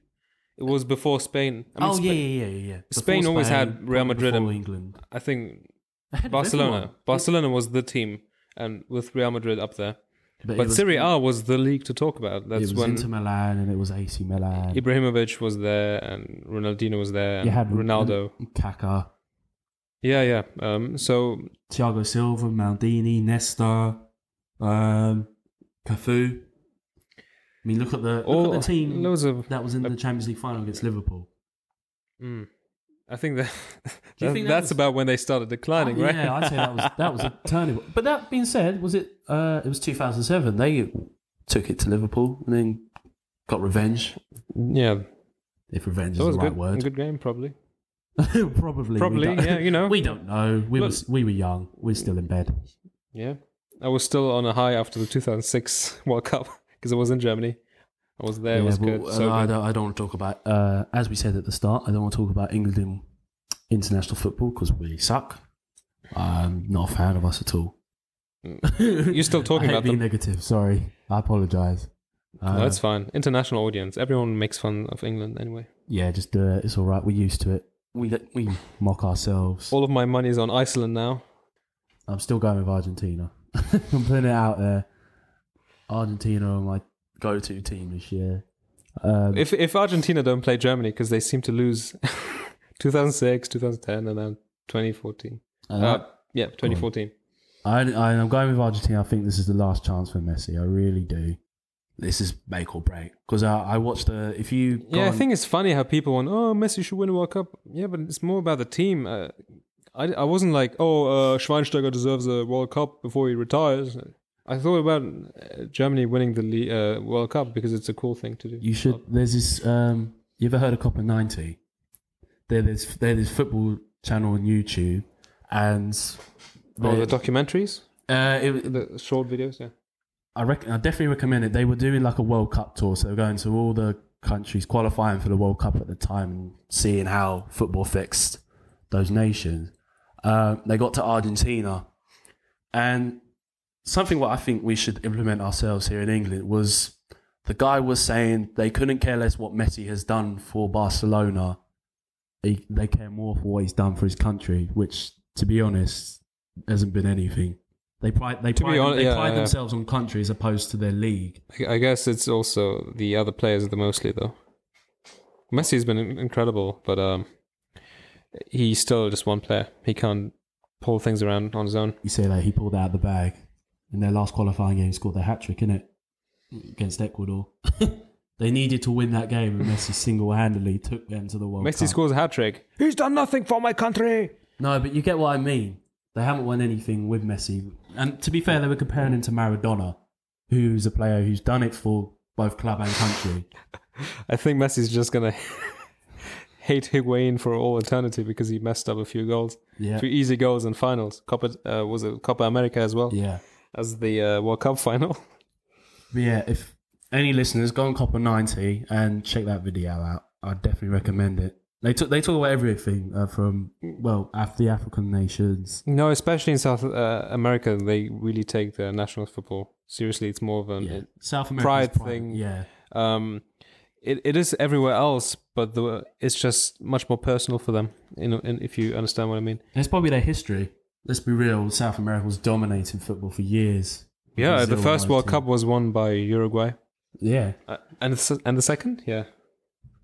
A: It was before Spain. I mean,
B: oh
A: Spa-
B: yeah, yeah, yeah, yeah, yeah.
A: Spain always
B: Spain,
A: had Real Madrid and-
B: England.
A: I think [LAUGHS] Barcelona. Barcelona was the team, and with Real Madrid up there.
B: it
A: But
B: was-
A: Serie A was the league to talk about.
B: It
A: That's
B: was
A: when
B: Inter Milan and it was AC Milan.
A: Ibrahimovic was there, and Ronaldinho was there, and
B: You had
A: Ronaldo.
B: Kaká,
A: Yeah, yeah. Um, so
B: Thiago Silva, Maldini, Nesta, um, Cafu. I mean, look at the look
A: all
B: at the team
A: of.
B: that was in the Champions League final against Liverpool.
A: Mm, I think that, that-
B: think that
A: that's
B: was-
A: about when they started declining,
B: Oh,
A: right?
B: Yeah, I'd say that was [LAUGHS] that was a turning. But that being said, was it? Uh, it was 2007. They took it to Liverpool and then got revenge.
A: yeah,
B: If revenge
A: that
B: is the right
A: good.
B: word.
A: Good game, probably. [LAUGHS]
B: Probably.
A: Probably, yeah. You know, [LAUGHS]
B: We don't know. We
A: Look-
B: was we were young. We're still in bed.
A: Yeah, I was still on a high after the 2006 World Cup because I was in Germany. I was there. it was
B: but,
A: good.
B: uh,
A: So
B: I don't. I don't want to talk about. Uh, as we said at the start, I don't want to talk about England in international football because we suck. I'm not a fan of us at all.
A: You're still [LAUGHS] talking
B: I
A: about
B: being
A: them.
B: negative. Sorry, I apologise. Uh,
A: No, that's fine. International audience. Everyone makes fun of England anyway.
B: yeah, just do it. It's all right. We're used to it. We we mock ourselves.
A: All of my money is on Iceland now.
B: I'm still going with Argentina. [LAUGHS] I'm putting it out there. Argentina are my go-to team this year. Um,
A: If if Argentina don't play Germany because they seem to lose [LAUGHS] 2006, 2010, and then 2014.
B: and
A: Uh, yeah, 2014.
B: I, I, I'm going with Argentina. I think this is the last chance for Messi. I really do. This is make or break because I, I watched the. If you
A: Yeah, I think it's funny how people want, oh, Messi should win a World Cup. Yeah, but it's more about the team. Uh, I, I wasn't like, oh, uh, Schweinsteiger deserves a World Cup before he retires. I thought about uh, Germany winning the le- uh, World Cup because it's a cool thing to do.
B: you should. There's this. Um, you ever heard of Copa ninety? There, there's there's this football channel on YouTube, and
A: Oh, the documentaries,
B: uh, it,
A: the short videos. Yeah.
B: I reckon I definitely recommend it. They were doing like a World Cup tour, so they were going to all the countries qualifying for the World Cup at the time and seeing how football fixed those nations. Uh, they got to Argentina, and something what I think we should implement ourselves here in England was the guy was saying they couldn't care less what Messi has done for Barcelona. They, they care more for what he's done for his country, which, to be honest, hasn't been anything. They pride they
A: To
B: pride,
A: hon-
B: they
A: yeah,
B: pride
A: yeah.
B: themselves on country as opposed to their league.
A: I I guess it's also the other players are the mostly though. Messi's been incredible, but um, he's still just one player. He can't pull things around on his own.
B: You say that he pulled out the bag in their last qualifying game, scored their hat trick, in it Against Ecuador. [LAUGHS] they needed to win that game, and Messi single handedly took them to the World
A: Messi
B: Cup.
A: scores a hat trick. He's done nothing for my country.
B: No, but you get what I mean. They haven't won anything with Messi. And to be fair, they were comparing him to Maradona, who's a player who's done it for both club and country. [LAUGHS]
A: I think Messi's just gonna [LAUGHS] hate Higuain for all eternity because he messed up a few goals,
B: Yeah.
A: a few easy goals in finals. Copa uh, was it Copa America as well
B: Yeah.
A: As the uh, World Cup final. [LAUGHS]
B: But yeah, if any listeners go on Copa 90 and check that video out, I'd definitely recommend it. They took they talk about everything uh, from well, af- the African nations.
A: No, especially in South uh, America, they really take their national football seriously. It's more of a
B: Yeah. South America
A: pride thing.
B: Yeah.
A: um it, it is everywhere else but the it's just much more personal for them you know and if you understand what i mean
B: And it's probably their history. Let's be real, South America was dominating football for years.
A: yeah the first world cup was won by uruguay
B: Yeah.
A: uh, and the, and the second yeah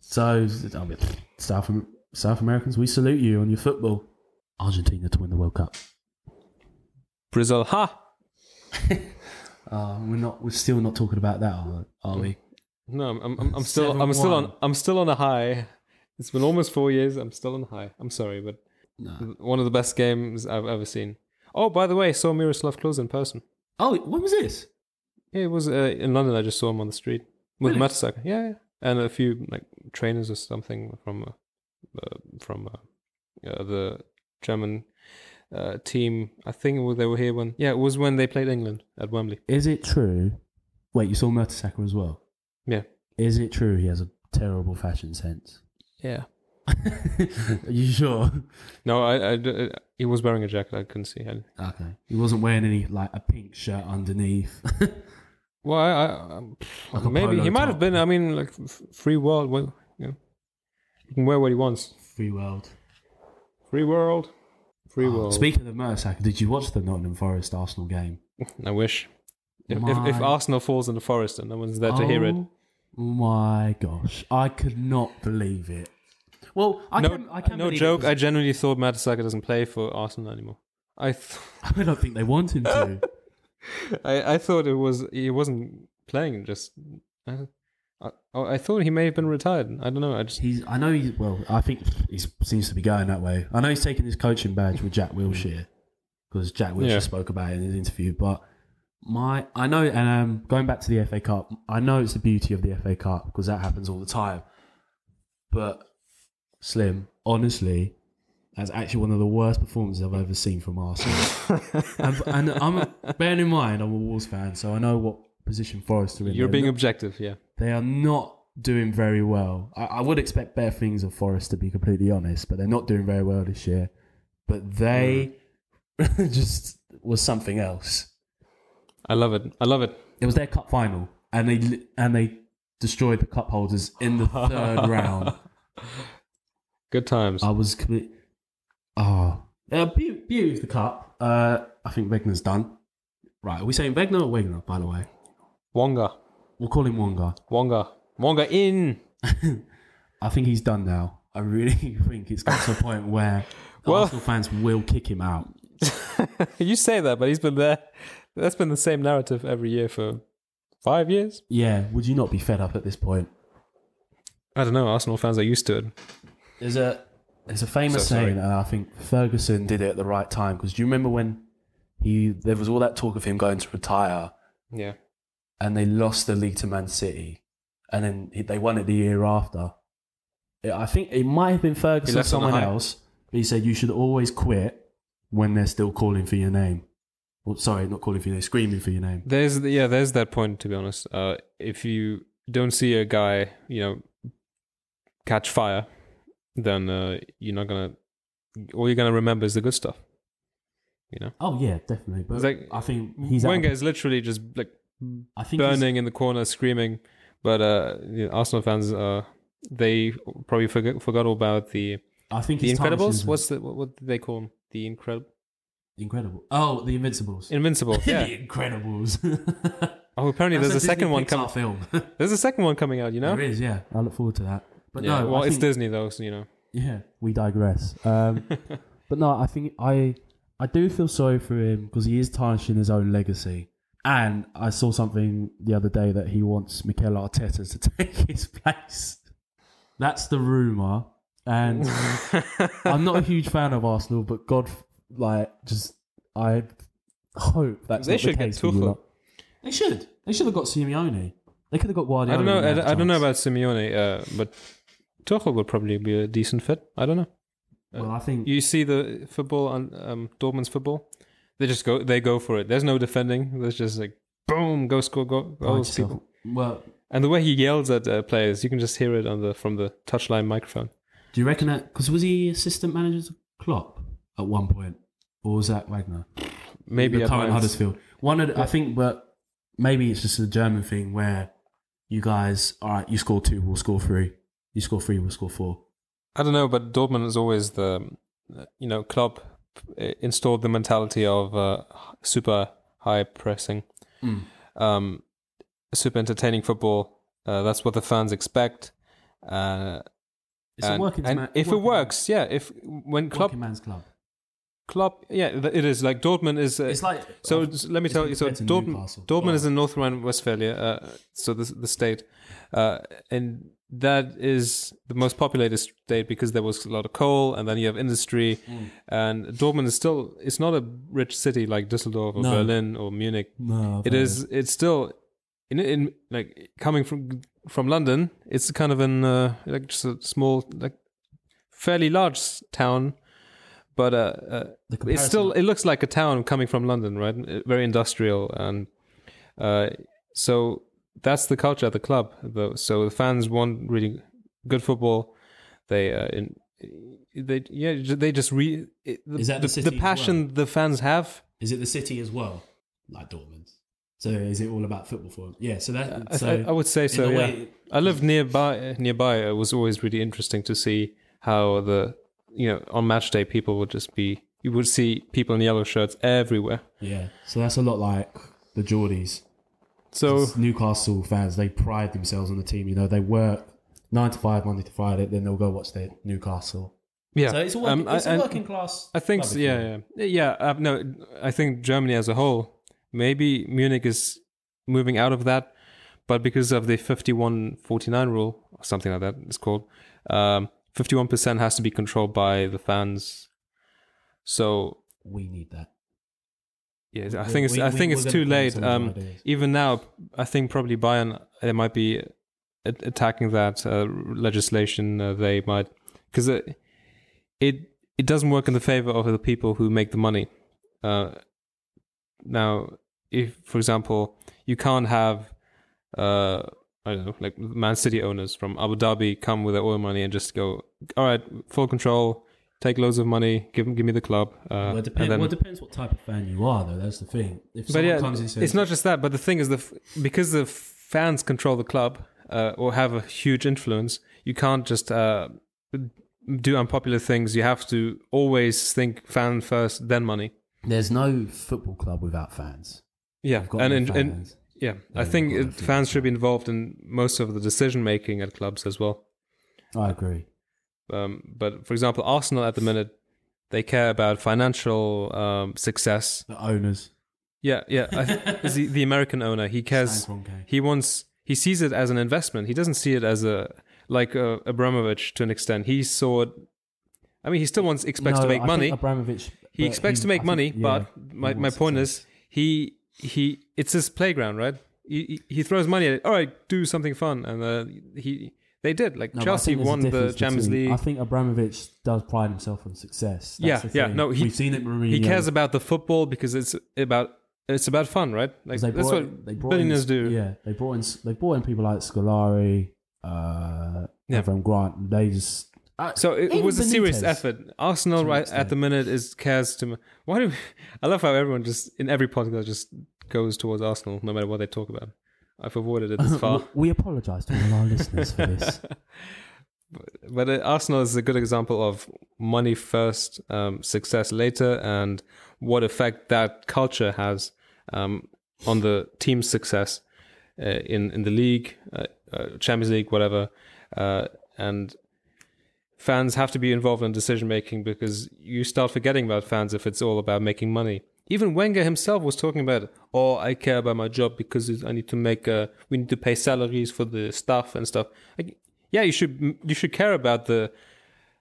B: So I mean, South South Americans, we salute you on your football. Argentina to win the World Cup.
A: brazil ha
B: Uh, [LAUGHS] we're not. We're still not talking about that, are, are we?
A: no i'm, I'm, I'm still i'm still on i'm still on a high it's been almost four years i'm still on a high i'm sorry but
B: No.
A: one of the best games i've ever seen oh by the way I saw miroslav klose in person
B: Oh, when was this?
A: Yeah, it was uh, in London. I just saw him on the street with
B: Really?
A: Mertesacker. Yeah, yeah, and a few like trainers or something from uh, uh, from uh, uh, the German uh, team. I think they were here when yeah, it was when they played England at Wembley.
B: Is it true? Wait, you saw Mertesacker as well.
A: Yeah,
B: Is it true he has a terrible fashion sense?
A: yeah.
B: Are [LAUGHS] you sure?
A: No, I, uh, he was wearing a jacket. I couldn't see anything.
B: Okay. He wasn't wearing any like a pink shirt underneath. [LAUGHS]
A: Well, I, I
B: Like a
A: maybe
B: polo
A: he might
B: top.
A: have been. I mean, like f- free world. Well, you know, he can wear what he wants.
B: Free world.
A: Free world. Free
B: Oh,
A: world.
B: Speaking of Mertesacker, did you watch the Nottingham Forest Arsenal game?
A: I wish. If, if, if Arsenal falls in the forest and no one's there to hear it.
B: Oh My gosh, I could not believe it. Well, I
A: no,
B: can. I can
A: no joke. I genuinely thought Mertesacker doesn't play for Arsenal anymore. I, th- [LAUGHS]
B: I don't think they want him to. [LAUGHS]
A: I, I thought it was he wasn't playing. Just, I, I, I thought he may have been retired. I don't know. I just
B: He's. I know he's. Well, I think he seems to be going that way. I know he's taking his coaching badge with Jack Wilshere because Jack Wilshere
A: Yeah.
B: spoke about it in his interview. But my, I know, and um, going back to the FA Cup, I know it's the beauty of the FA Cup because that happens all the time. But Slim, honestly, that's actually one of the worst performances I've ever seen from Arsenal. [LAUGHS] and, and I'm bearing in mind I'm a Wolves fan, so I know what position Forest are in.
A: you're
B: They're
A: being
B: not-
A: objective. Yeah.
B: they are not doing very well. I, I would expect better things of Forest to be completely honest, but they're not doing very well this year. But they [LAUGHS] just was something else.
A: I love it. I love it.
B: It was their cup final, and they and they destroyed the cup holders in the third [LAUGHS] round.
A: Good times.
B: I was complete. Oh, uh, beauty, beauty of the cup. Uh, I think Wegner's done. Right, are we saying Wegner or Wegner? By the way,
A: Wonga.
B: we'll call him Wonga.
A: Wonga. Wonga in. [LAUGHS]
B: I think he's done now. I really [LAUGHS] think it's got to a point where
A: Well-
B: Arsenal fans will kick him out. [LAUGHS]
A: you say that, but he's been there. That's been the same narrative every year for five years.
B: Yeah, would you not be fed up at this point?
A: I don't know. Arsenal fans are used to it.
B: There's a there's a famous
A: So sorry.
B: saying, and I think Ferguson did it at the right time. Because do you remember when he there was all that talk of him going to retire,
A: Yeah.
B: and they lost the league to Man City, and then he, they won it the year after. I think it might have been Ferguson or
A: left on
B: someone
A: high.
B: else, but he said you should always quit when they're still calling for your name. Well, sorry, not calling for your name, screaming for your name.
A: There's yeah, there's that point to be honest. Uh, if you don't see a guy, you know, catch fire, then uh, you're not gonna. All you're gonna remember is the good stuff. You know,
B: Oh yeah, definitely. But
A: like-
B: I think he's
A: Wenger
B: out,
A: is literally just like
B: I think
A: burning in the corner, screaming. But uh, you know, Arsenal fans, uh, they probably forgot forgot all about the
B: I think
A: the Incredibles. What's the what, what did they call them? The incredible
B: incredible? Oh, the Invincibles.
A: Invincibles. [LAUGHS] Yeah.
B: the Incredibles.
A: oh, apparently
B: That's
A: there's a, second
B: Disney
A: one coming.
B: film. [LAUGHS]
A: There's a second one coming out. You know.
B: There is, yeah. I look forward to that. But
A: yeah.
B: no,
A: well,
B: I
A: it's
B: think,
A: Disney though, so you know.
B: Yeah, we digress. Um, [LAUGHS] but no, I think I I do feel sorry for him because he is tarnishing his own legacy. And I saw something the other day that he wants Mikel Arteta to [LAUGHS] take his place. That's the rumor, and [LAUGHS] I'm not a huge fan of Arsenal, but God, like, just I hope that's
A: They should
B: the
A: get
B: case for you
A: Tuchel.
B: They should. They should have got Simeone. They could have got
A: I
B: Guardiola.
A: don't know. I, don't- I don't know about Simeone, uh, but Tuchel would probably be a decent fit. I don't know.
B: Well, I think
A: You see the football on um, Dortmund's football. They just go. They go for it. There's no defending. There's just like boom, go score go, goals. People.
B: Well,
A: And the way he yells at uh, players, you can just hear it on the from the touchline microphone.
B: Do you reckon that? Because was he assistant manager to Klopp at one point, or was that Wagner?
A: Maybe
B: the current. Huddersfield. One, of the, I think, but maybe it's just a German thing where you guys, all right, you score two, we'll score three. You score three, we'll score four.
A: I don't know, but Dortmund is always the, uh, you know, Klopp uh, installed the mentality of uh, super high pressing,
B: Mm.
A: um, super entertaining football. Uh, that's what the fans expect. Uh,
B: It's
A: and,
B: a working man,
A: if it
B: working
A: works, yeah. If when
B: man-
A: Klopp,
B: working man's club.
A: Klopp, yeah, it is like Dortmund is. Uh,
B: It's like
A: so s- let me tell you. So Dortmund, Dortmund is in North Rhine-Westphalia, uh, so the the state, uh, and that is the most populated state because there was a lot of coal, and then you have industry,
B: Mm.
A: and Dortmund is still. It's not a rich city like Düsseldorf or
B: No.
A: Berlin or Munich.
B: No,
A: It is. It's still in in like coming from from London. It's kind of an uh, like just a small like fairly large town, but uh, uh it's still it looks like a town coming from London, right? Very industrial, and uh, so that's the culture at the club. Though, so the fans want really good football. They uh, in, they yeah they just re it, the,
B: Is that the
A: the,
B: city as
A: passion the fans have.
B: Is it the city as well, like Dortmund? So is it all about football for him? Yeah. So that.
A: I,
B: so
A: I, I would say so. Yeah,
B: way-
A: I lived nearby. Nearby, it was always really interesting to see how the you know on match day people would just be. You would see people in yellow shirts everywhere.
B: Yeah. So that's a lot like the Geordies.
A: So
B: Newcastle fans, they pride themselves on the team. You know, they work nine to five, Monday to Friday, then they'll go watch their Newcastle.
A: yeah,
B: So it's a, working,
A: Um,
B: it's
A: I-
B: a
A: and
B: working class.
A: I think so, yeah, yeah, yeah. Uh, no, I think Germany as a whole, maybe Munich is moving out of that, but because of the 51-49 rule or something like that, it's called. Um, 51% has to be controlled by the fans. So
B: We need that.
A: Yeah, I think it's
B: we-
A: I think
B: we're
A: it's too late.
B: with some of
A: Um, even now, I think probably Bayern they might be attacking that uh, legislation. Uh, they might because it, it it doesn't work in the favor of the people who make the money. Uh, now, if for example, you can't have uh, I don't know, like Man City owners from Abu Dhabi come with their oil money and just go, all right, full control. Take loads of money. Give give me the club. Uh,
B: well, it
A: and
B: depends,
A: then-
B: well, it depends what type of fan you are, though. That's the thing. If
A: but yeah,
B: comes and says,
A: it's not just that. But the thing is, the f- because the fans control the club uh, or have a huge influence, you can't just uh, do unpopular things. You have to always think fan first, then money.
B: there's no football club without fans.
A: Yeah, and,
B: no
A: and, and
B: fans.
A: yeah, I think
B: you've got
A: it-
B: no
A: fans should be involved in most of the decision making at clubs as well.
B: I agree.
A: Um, but for example, Arsenal at the minute, they care about financial um, success.
B: The owners.
A: Yeah, yeah. I th- is [LAUGHS] the, the American owner. He cares. He wants he sees it as an investment he doesn't see it as a like uh, abramovich to an extent he saw it i mean he still wants expects to make
B: I
A: money
B: think Abramovich.
A: he expects to
B: I
A: make
B: think-
A: money
B: yeah,
A: but my, my point
B: success.
A: is he he it's his playground right he, he he throws money at it all right do something fun and uh, he They did. Like
B: No,
A: Chelsea
B: think there's a
A: won the Champions
B: between-
A: League.
B: I think Abramovich does pride himself on success.
A: Yeah,
B: That's the
A: yeah,
B: thing.
A: no, he-
B: we've seen it. Mourinho.
A: he cares about the football because it's about it's about fun, right? Like that's
B: brought-
A: what
B: they brought
A: billionaires
B: in,
A: do.
B: Yeah, they brought in they brought in people like Scolari, uh,
A: Yeah.
B: Avram Grant. They just uh,
A: So it, was a serious effort. Arsenal right at the minute is cares to. Why do we, [LAUGHS] I love how everyone just in every podcast just goes towards Arsenal no matter what they talk about. I've avoided it this [LAUGHS] far.
B: we apologise to all our listeners for this. [LAUGHS]
A: but uh, Arsenal is a good example of money first, um, success later, and what effect that culture has um, on the team's success uh, in in the league, uh, uh, Champions League, whatever. Uh, and fans have to be involved in decision making because you start forgetting about fans if it's all about making money. Even Wenger himself was talking about, "Oh, I care about my job because I need to make. Uh, we need to pay salaries for the staff and stuff." Like, yeah, you should you should care about the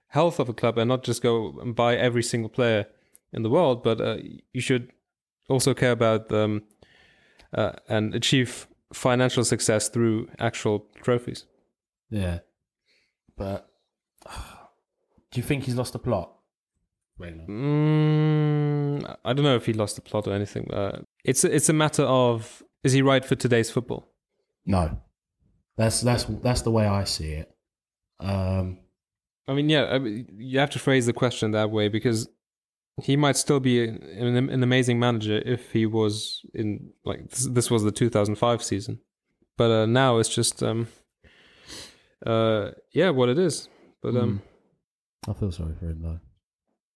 A: health of a club and not just go and buy every single player in the world, but uh, you should also care about um, uh, and achieve financial success through actual trophies.
B: Yeah, but [SIGHS] do you think he's lost the plot? Wenger?
A: Mm, I don't know if he lost the plot or anything. Uh, it's a, it's a matter of is he right for today's football?
B: No, that's that's that's the way I see it. Um,
A: I mean, yeah, I mean, you have to phrase the question that way because he might still be an, an amazing manager if he was in like this, this was the 2005 season, but uh, now it's just um, uh, yeah, what it is. But um,
B: I feel sorry for him though.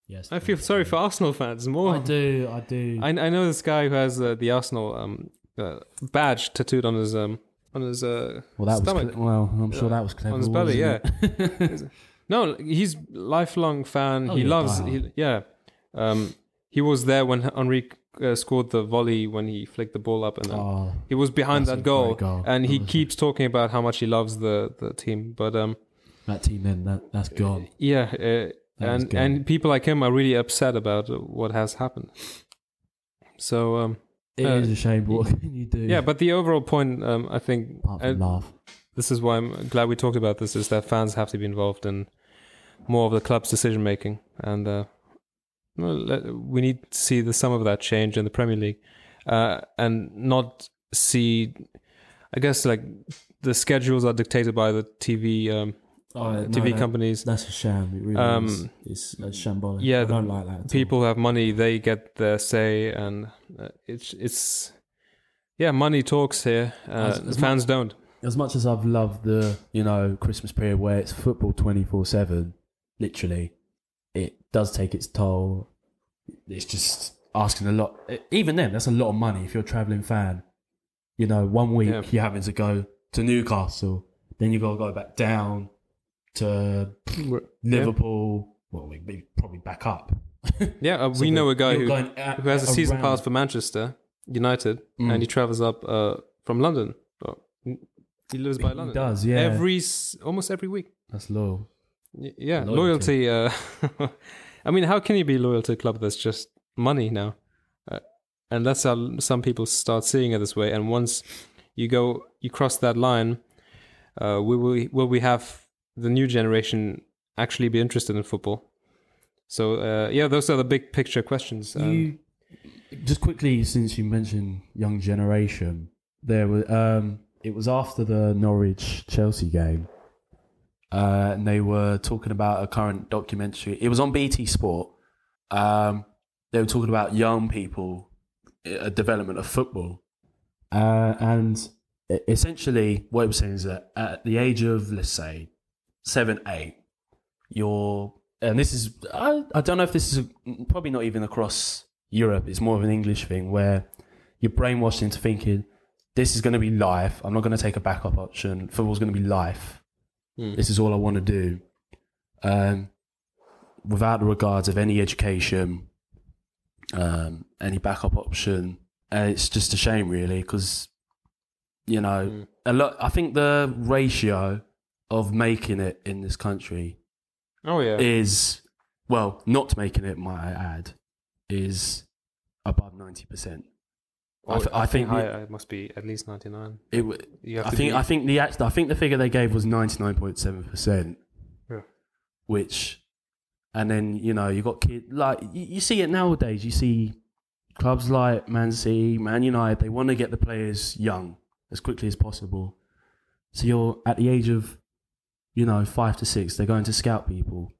B: Yes,
A: I feel sorry for Arsenal fans more.
B: I do. I do.
A: I, I know this guy who has uh, the Arsenal um, uh, badge tattooed on his um on his uh
B: well, that
A: stomach.
B: was cle- well. I'm sure that was clever.
A: on his belly,
B: wasn't? [LAUGHS] [LAUGHS]
A: No, he's lifelong fan.
B: Oh,
A: he
B: yeah,
A: loves.
B: wow.
A: He, yeah, um, he was there when Henry uh, scored the volley when he flicked the ball up, and then
B: oh,
A: he was behind that goal.
B: goal,
A: And he
B: honestly.
A: keeps talking about how much he loves the the team. But um,
B: that team then that that's gone.
A: yeah, uh,
B: That
A: and and people like him are really upset about what has happened. So um,
B: It
A: Uh,
B: is a shame. What can you do?
A: yeah, but the overall point, um, I think, uh,
B: laugh.
A: this is why I'm glad we talked about this is that fans have to be involved in more of the club's decision making and uh, we need to see the some of that change in the Premier League uh, and not see I guess like the schedules are dictated by the TV um,
B: Oh, no,
A: TV
B: that-
A: companies
B: That's a sham. It really
A: Um,
B: is. It's a shambolic.
A: yeah,
B: I don't like that. all.
A: people who have money they get their say and uh, it's it's yeah money talks here uh,
B: As- as
A: fans don't
B: as much as I've loved the you know Christmas period where it's football twenty four seven, literally, it does take its toll. It's just asking a lot. Even then, that's a lot of money if you're a traveling fan. You know, one week
A: Yeah.
B: you're having to go to Newcastle, then you've got to go back down to Liverpool. Well, we we probably back up. [LAUGHS]
A: yeah uh,
B: So
A: we know a guy who
B: going a-
A: who has a season pass for Manchester United,
B: Mm.
A: and he travels up uh, from London. Oh, he lives by
B: He
A: London.
B: does, yeah.
A: Every almost every week.
B: That's low.
A: Y- yeah, loyalty.
B: Loyalty.
A: uh, [LAUGHS] I mean, how can you be loyal to a club that's just money now? Uh, and that's how some people start seeing it this way. And once you go, you cross that line, uh, will we will we have the new generation actually be interested in football? So uh, yeah, those are the big picture questions. Um,
B: you just quickly since you mentioned young generation there was um it was after the norwich chelsea game uh and they were talking about a current documentary it was on bt sport um they were talking about young people a development of football uh and essentially what it was saying is that at the age of let's say seven eight you're and this is I, I don't know if this is probably not even across Europe. It's more of an English thing where you're brainwashed into thinking this is going to be life. I'm not going to take a backup option. Football's going to be life.
A: Hmm.
B: This is all I want to do, um, without the regards of any education, um, any backup option. And it's just a shame, really, because you know
A: Mm.
B: a lot. I think the ratio of making it in this country
A: Oh yeah,
B: is well, not making it, might I add, is above ninety percent. I th- I think the-
A: higher, uh, it must be at least ninety nine.
B: It, w-
A: You have
B: I think
A: be,
B: I think the act- I think the figure they gave was ninety nine point seven percent.
A: Yeah.
B: Which, and then you know you got kid like you, you see it nowadays. You see clubs like Man City, Man United. They want to get the players young as quickly as possible. So you're at the age of, you know, five to six. They're going to scout people.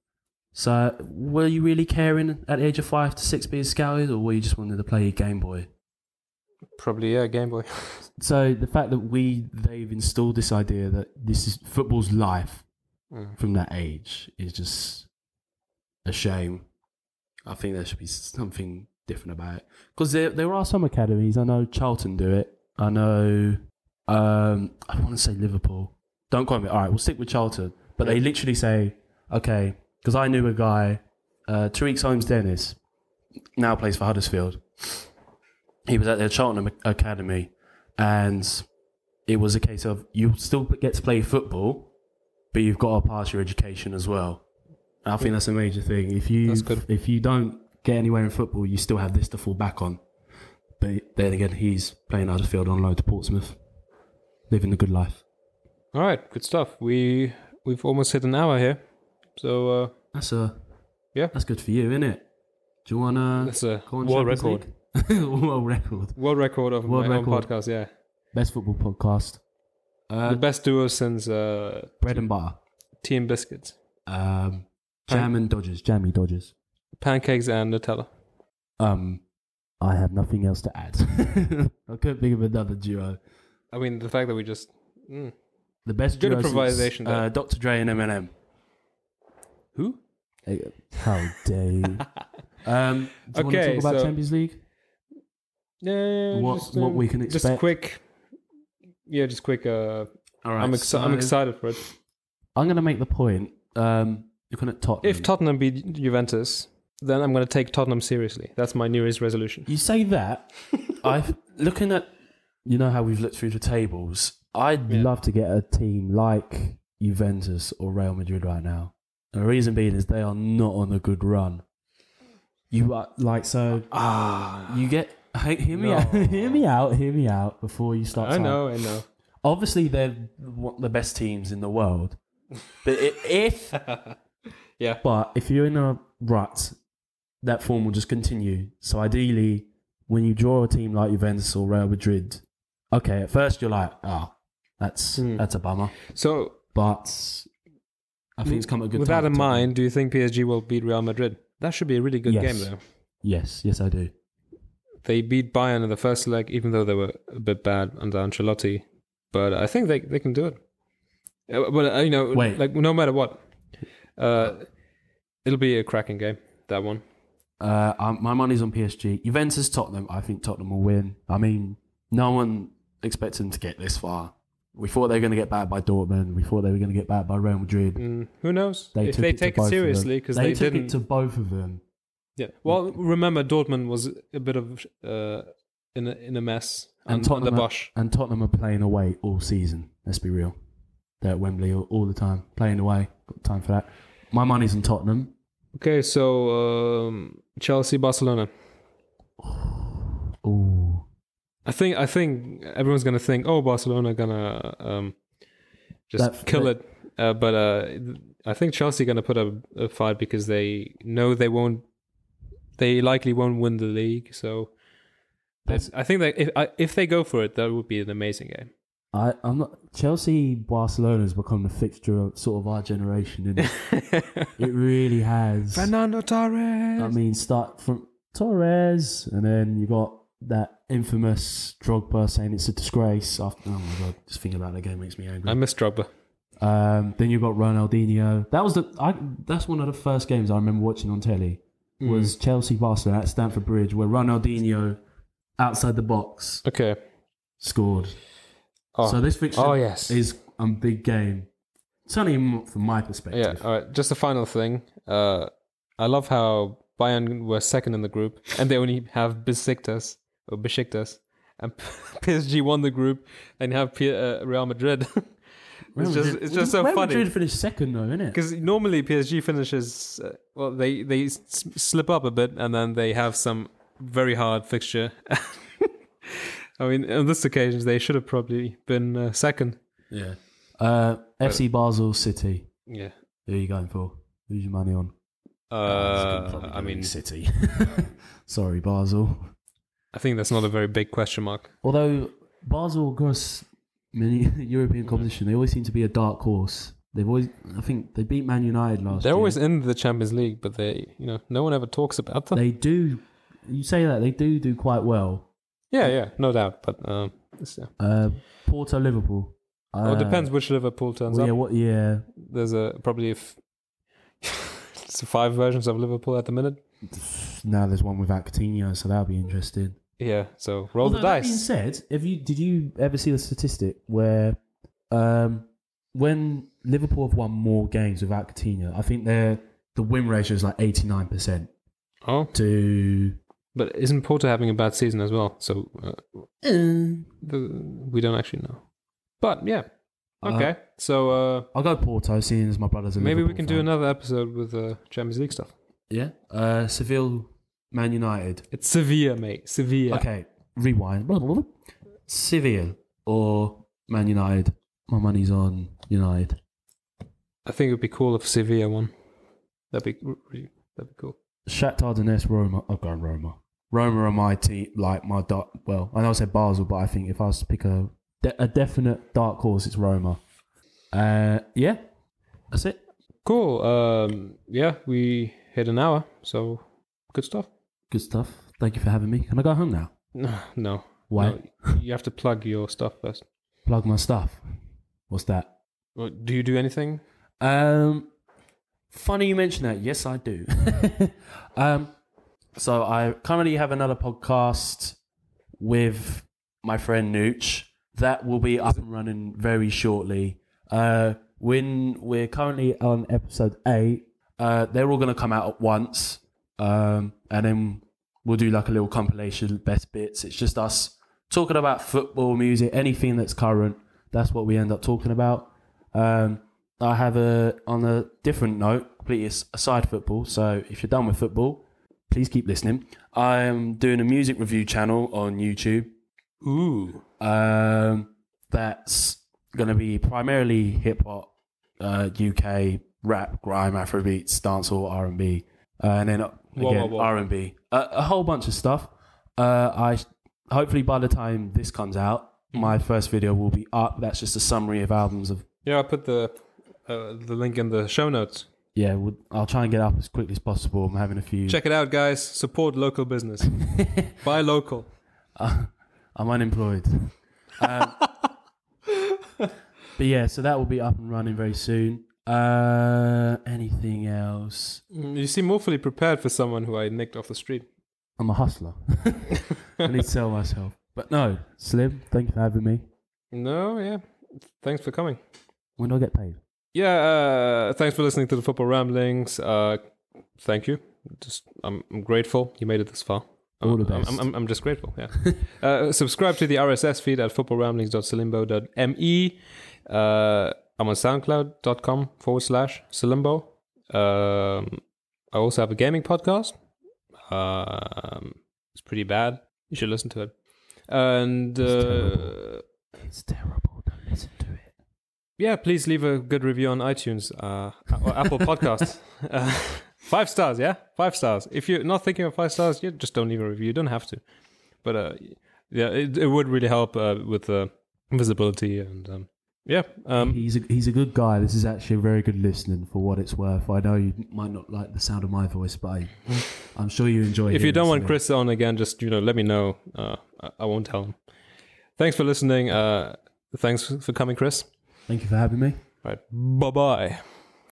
B: So were you really caring at the age of five to six being scouted, or were you just wanted to play Game Boy?
A: probably yeah, Game Boy. [LAUGHS]
B: So the fact that we they've installed this idea that this is football's life
A: Mm.
B: from that age is just a shame. I think there should be something different about it because there there are some academies. I know Charlton do it. I know um, I want to say Liverpool. Don't quote me. All right, we'll stick with Charlton. But they literally say, okay, because I knew a guy, uh, Tareiq Holmes Dennis, now plays for Huddersfield. He was at the Charlton Academy, and it was a case of you still get to play football, but you've got to pass your education as well. And I think that's a major thing. If you if you don't get anywhere in football, you still have this to fall back on. But then again, he's playing Huddersfield on loan to Portsmouth, living the good life.
A: All right, good stuff. We we've almost hit an hour here, so uh,
B: That's a
A: Yeah.
B: That's good for you, isn't it? Do you wanna
A: that's a world record. [LAUGHS]
B: World record.
A: World record of
B: World
A: my
B: record.
A: own podcast. Yeah,
B: Best football podcast. Uh,
A: the best duo since uh,
B: bread and butter.
A: Team Biscuits,
B: Um, jam and Dodgers. Jammy Dodgers.
A: pancakes and Nutella.
B: Um, I have nothing else to add. [LAUGHS] I couldn't think of another duo.
A: I mean, the fact that we just mm.
B: The best
A: Good
B: duo since,
A: improvisation there.
B: Uh, Dr. Dre and Eminem.
A: who?
B: How dare you? [LAUGHS] Um, do you
A: Okay,
B: want to talk about
A: so-
B: Champions League?
A: Yeah,
B: What-
A: just,
B: what
A: um,
B: we can expect?
A: Just
B: expect?
A: quick. Yeah, just quick. Uh,
B: All right.
A: I'm exci- I'm
B: so
A: excited for it.
B: I'm going to make the point. Um, looking at Tottenham.
A: If Tottenham beat Juventus, then I'm going to take Tottenham seriously. That's my New Year's resolution.
B: You say that. [LAUGHS] I looking at you know how we've looked through the tables. I'd
A: Yeah.
B: love to get a team like Juventus or Real Madrid right now. And the reason being is they are not on a good run. You are like so.
A: Ah,
B: You get hey, hear me
A: No.
B: out. [LAUGHS] hear me out. Hear me out before you start.
A: I
B: saying-
A: know, I know.
B: Obviously, they're the best teams in the world. But if [LAUGHS]
A: yeah,
B: but if you're in a rut, that form will just continue. So ideally, when you draw a team like Juventus or Real Madrid, okay, at first you're like, oh, that's
A: Hmm.
B: that's a bummer.
A: So
B: But I think it's come at a good
A: with
B: time
A: that in mind, do you think PSG will beat Real Madrid? That should be a really good
B: Yes.
A: game, though.
B: Yes, yes, I do.
A: They beat Bayern in the first leg, even though they were a bit bad under Ancelotti. But I think they they can do it. Uh, But uh, you know,
B: Wait.
A: like no matter what, uh, it'll be a cracking game. That one.
B: Uh, um, my money's on PSG. Juventus, Tottenham. I think Tottenham will win. I mean, no one expected them to get this far. We thought they were going to get back by Dortmund. We thought they were going to get back by Real Madrid.
A: Mm, who knows
B: They
A: if they
B: it
A: take it
B: both of them.
A: seriously because
B: They,
A: they,
B: took
A: didn't.
B: it to both of them.
A: yeah. Well, remember Dortmund was a bit of uh, in a, in a mess
B: And
A: and
B: Tottenham are-
A: Bosz.
B: And Tottenham are playing away all season. Let's be real. They're at Wembley all, all the time, playing away. Got time for that. My money's on Tottenham.
A: Okay, so um, Chelsea, Barcelona. [SIGHS] I think I think everyone's gonna think, oh, Barcelona gonna um, just
B: That-
A: kill
B: that-
A: it. Uh, but uh, I think Chelsea are gonna put up a fight because they know they won't. They likely won't win the league. So
B: That's-
A: I think that if I, if they go for it, that would be an amazing game.
B: I, I'm not. Chelsea Barcelona has become the fixture of sort of our generation, it? [LAUGHS] it really has.
A: Fernando Torres.
B: I mean, start from Torres, and then you got that infamous Drogba saying it's a disgrace. After, oh my god, just thinking about that game makes me angry.
A: I miss Drogba.
B: Um, then you've got Ronaldinho. That was the. I, that's one of the first games I remember watching on telly.
A: Mm.
B: Was Chelsea Barcelona at Stamford Bridge, where Ronaldinho, outside the box,
A: Okay.
B: scored.
A: Oh,
B: So this fixture
A: oh yes.
B: is a big game. Certainly from my perspective.
A: Yeah. All right. Just a final thing. Uh, I love how Bayern were second in the group, and they only have Besiktas or Besiktas, and [LAUGHS] PSG won the group, and have P- uh, Real Madrid. [LAUGHS] It's just it's just so funny.
B: Real
A: funny
B: Madrid finished second though, isn't it?
A: because normally PSG finishes uh, well. They they s- slip up a bit, and then they have some very hard fixture. [LAUGHS] I mean, on this occasion, they should have probably been uh, second.
B: Yeah. Uh, FC Basel City.
A: Yeah.
B: Who are you going for? Who's your money on?
A: Uh, I mean,
B: City. Sorry, Basel.
A: I think that's not a very big question mark.
B: Although Basel across many [LAUGHS] European competition, they always seem to be a dark horse. They've always, I think, they beat Man United last.
A: They're
B: year.
A: always in the Champions League, but they, you know, no one ever talks about them.
B: They do. You say that they do do quite well.
A: yeah, yeah, no doubt. But um, yeah.
B: Uh, Porto, Liverpool. Uh,
A: well, it depends which Liverpool turns
B: well, yeah,
A: up.
B: what? Yeah,
A: There's a probably if [LAUGHS] five versions of Liverpool at the minute.
B: now there's one without Coutinho, so that'll be interesting.
A: Yeah, so roll
B: Although
A: the
B: that being
A: dice.
B: said, have you did you ever see the statistic where um, when Liverpool have won more games without Coutinho, I think their the win ratio is like eighty nine percent
A: Oh,
B: to
A: but isn't Porto having a bad season as well? So uh, the, we don't actually know. But yeah, okay.
B: Uh,
A: so uh,
B: I'll go Porto, seeing as my brother's a
A: maybe we
B: Liverpool
A: can do another episode with uh, Champions League stuff.
B: Yeah, uh, Seville, Man United.
A: It's Sevilla, mate. Sevilla.
B: Okay, rewind. Seville or Man United. My money's on United.
A: I think it'd be cool if Sevilla won. That'd be that'd be cool.
B: Shakhtar Donetsk, Roma. I've gone Roma. Roma are my team, like my dark. Well, I know I said Basel, but I think if I was to pick a de- a definite dark horse, it's Roma. Uh, yeah, that's it.
A: Cool. Um, yeah, we hit an hour, so good stuff.
B: Good stuff. Thank you for having me. Can I go home now?
A: No, no.
B: Why?
A: No, you have to plug your stuff first.
B: Plug my stuff. What's that?
A: Well, Do you do anything?
B: Um, funny you mention that. Yes, I do. [LAUGHS] um, so I currently have another podcast with my friend Nooch that will be up and running very shortly. Uh, when we're currently on episode eight, uh, they're all going to come out at once, um, and then we'll do like a little compilation, best bits. It's just us talking about football, music, anything that's current. That's what we end up talking about. Um, I have a on a different note, completely aside football. So if you're done with football, please keep listening. I am doing a music review channel on YouTube.
A: Ooh.
B: Um, that's going to be primarily hip hop, uh, UK rap, grime, Afrobeats, dancehall, R and B, uh, and then
A: Whoa,
B: again
A: whoa, whoa.
B: R and B, a a whole bunch of stuff. Uh, I hopefully by the time this comes out, my first video will be up. That's just a summary of albums of
A: Yeah, I'll put the uh, the link in the show notes.
B: yeah. We'll, I'll try and get up as quickly as possible. I'm having a few.
A: Check it out, guys. Support local business. [LAUGHS] Buy local.
B: Uh, I'm unemployed. Um, [LAUGHS] but yeah, so that will be up and running very soon. Uh, anything else?
A: Mm, You seem awfully prepared for someone who I nicked off the street.
B: I'm a hustler. [LAUGHS] I need to sell myself. But no, Slim, thank you for having me.
A: No, yeah. Thanks for coming.
B: When do I get paid?
A: Yeah, uh, thanks for listening to the Football Ramblings. Uh, thank you. Just, I'm, I'm grateful you made it this far.
B: All the
A: I'm-
B: best.
A: I'm, I'm, I'm just grateful. Yeah. [LAUGHS] uh, subscribe to the RSS feed at footballramblings.salimbo.me. Uh, I'm on SoundCloud.com forward slash Salimbo. Um, I also have a gaming podcast. Um, it's pretty bad. You should listen to it. And
B: It's
A: uh,
B: terrible. It's terrible. Don't listen to it.
A: yeah, please leave a good review on iTunes uh, or Apple Podcasts. [LAUGHS] Uh, five stars, yeah, five stars. If you're not thinking of five stars, you just don't leave a review. You don't have to, but uh, yeah, it, it would really help uh, with uh, visibility and um, yeah. Um,
B: he's a he's a good guy. This is actually a very good listening for what it's worth. I know you might not like the sound of my voice, but I, I'm sure you enjoy. It.
A: If you don't want Chris on again, just you know let me know. Uh, I, I won't tell him. Thanks for listening. Uh, thanks for coming, Chris.
B: thank you for having me.
A: Right, bye bye.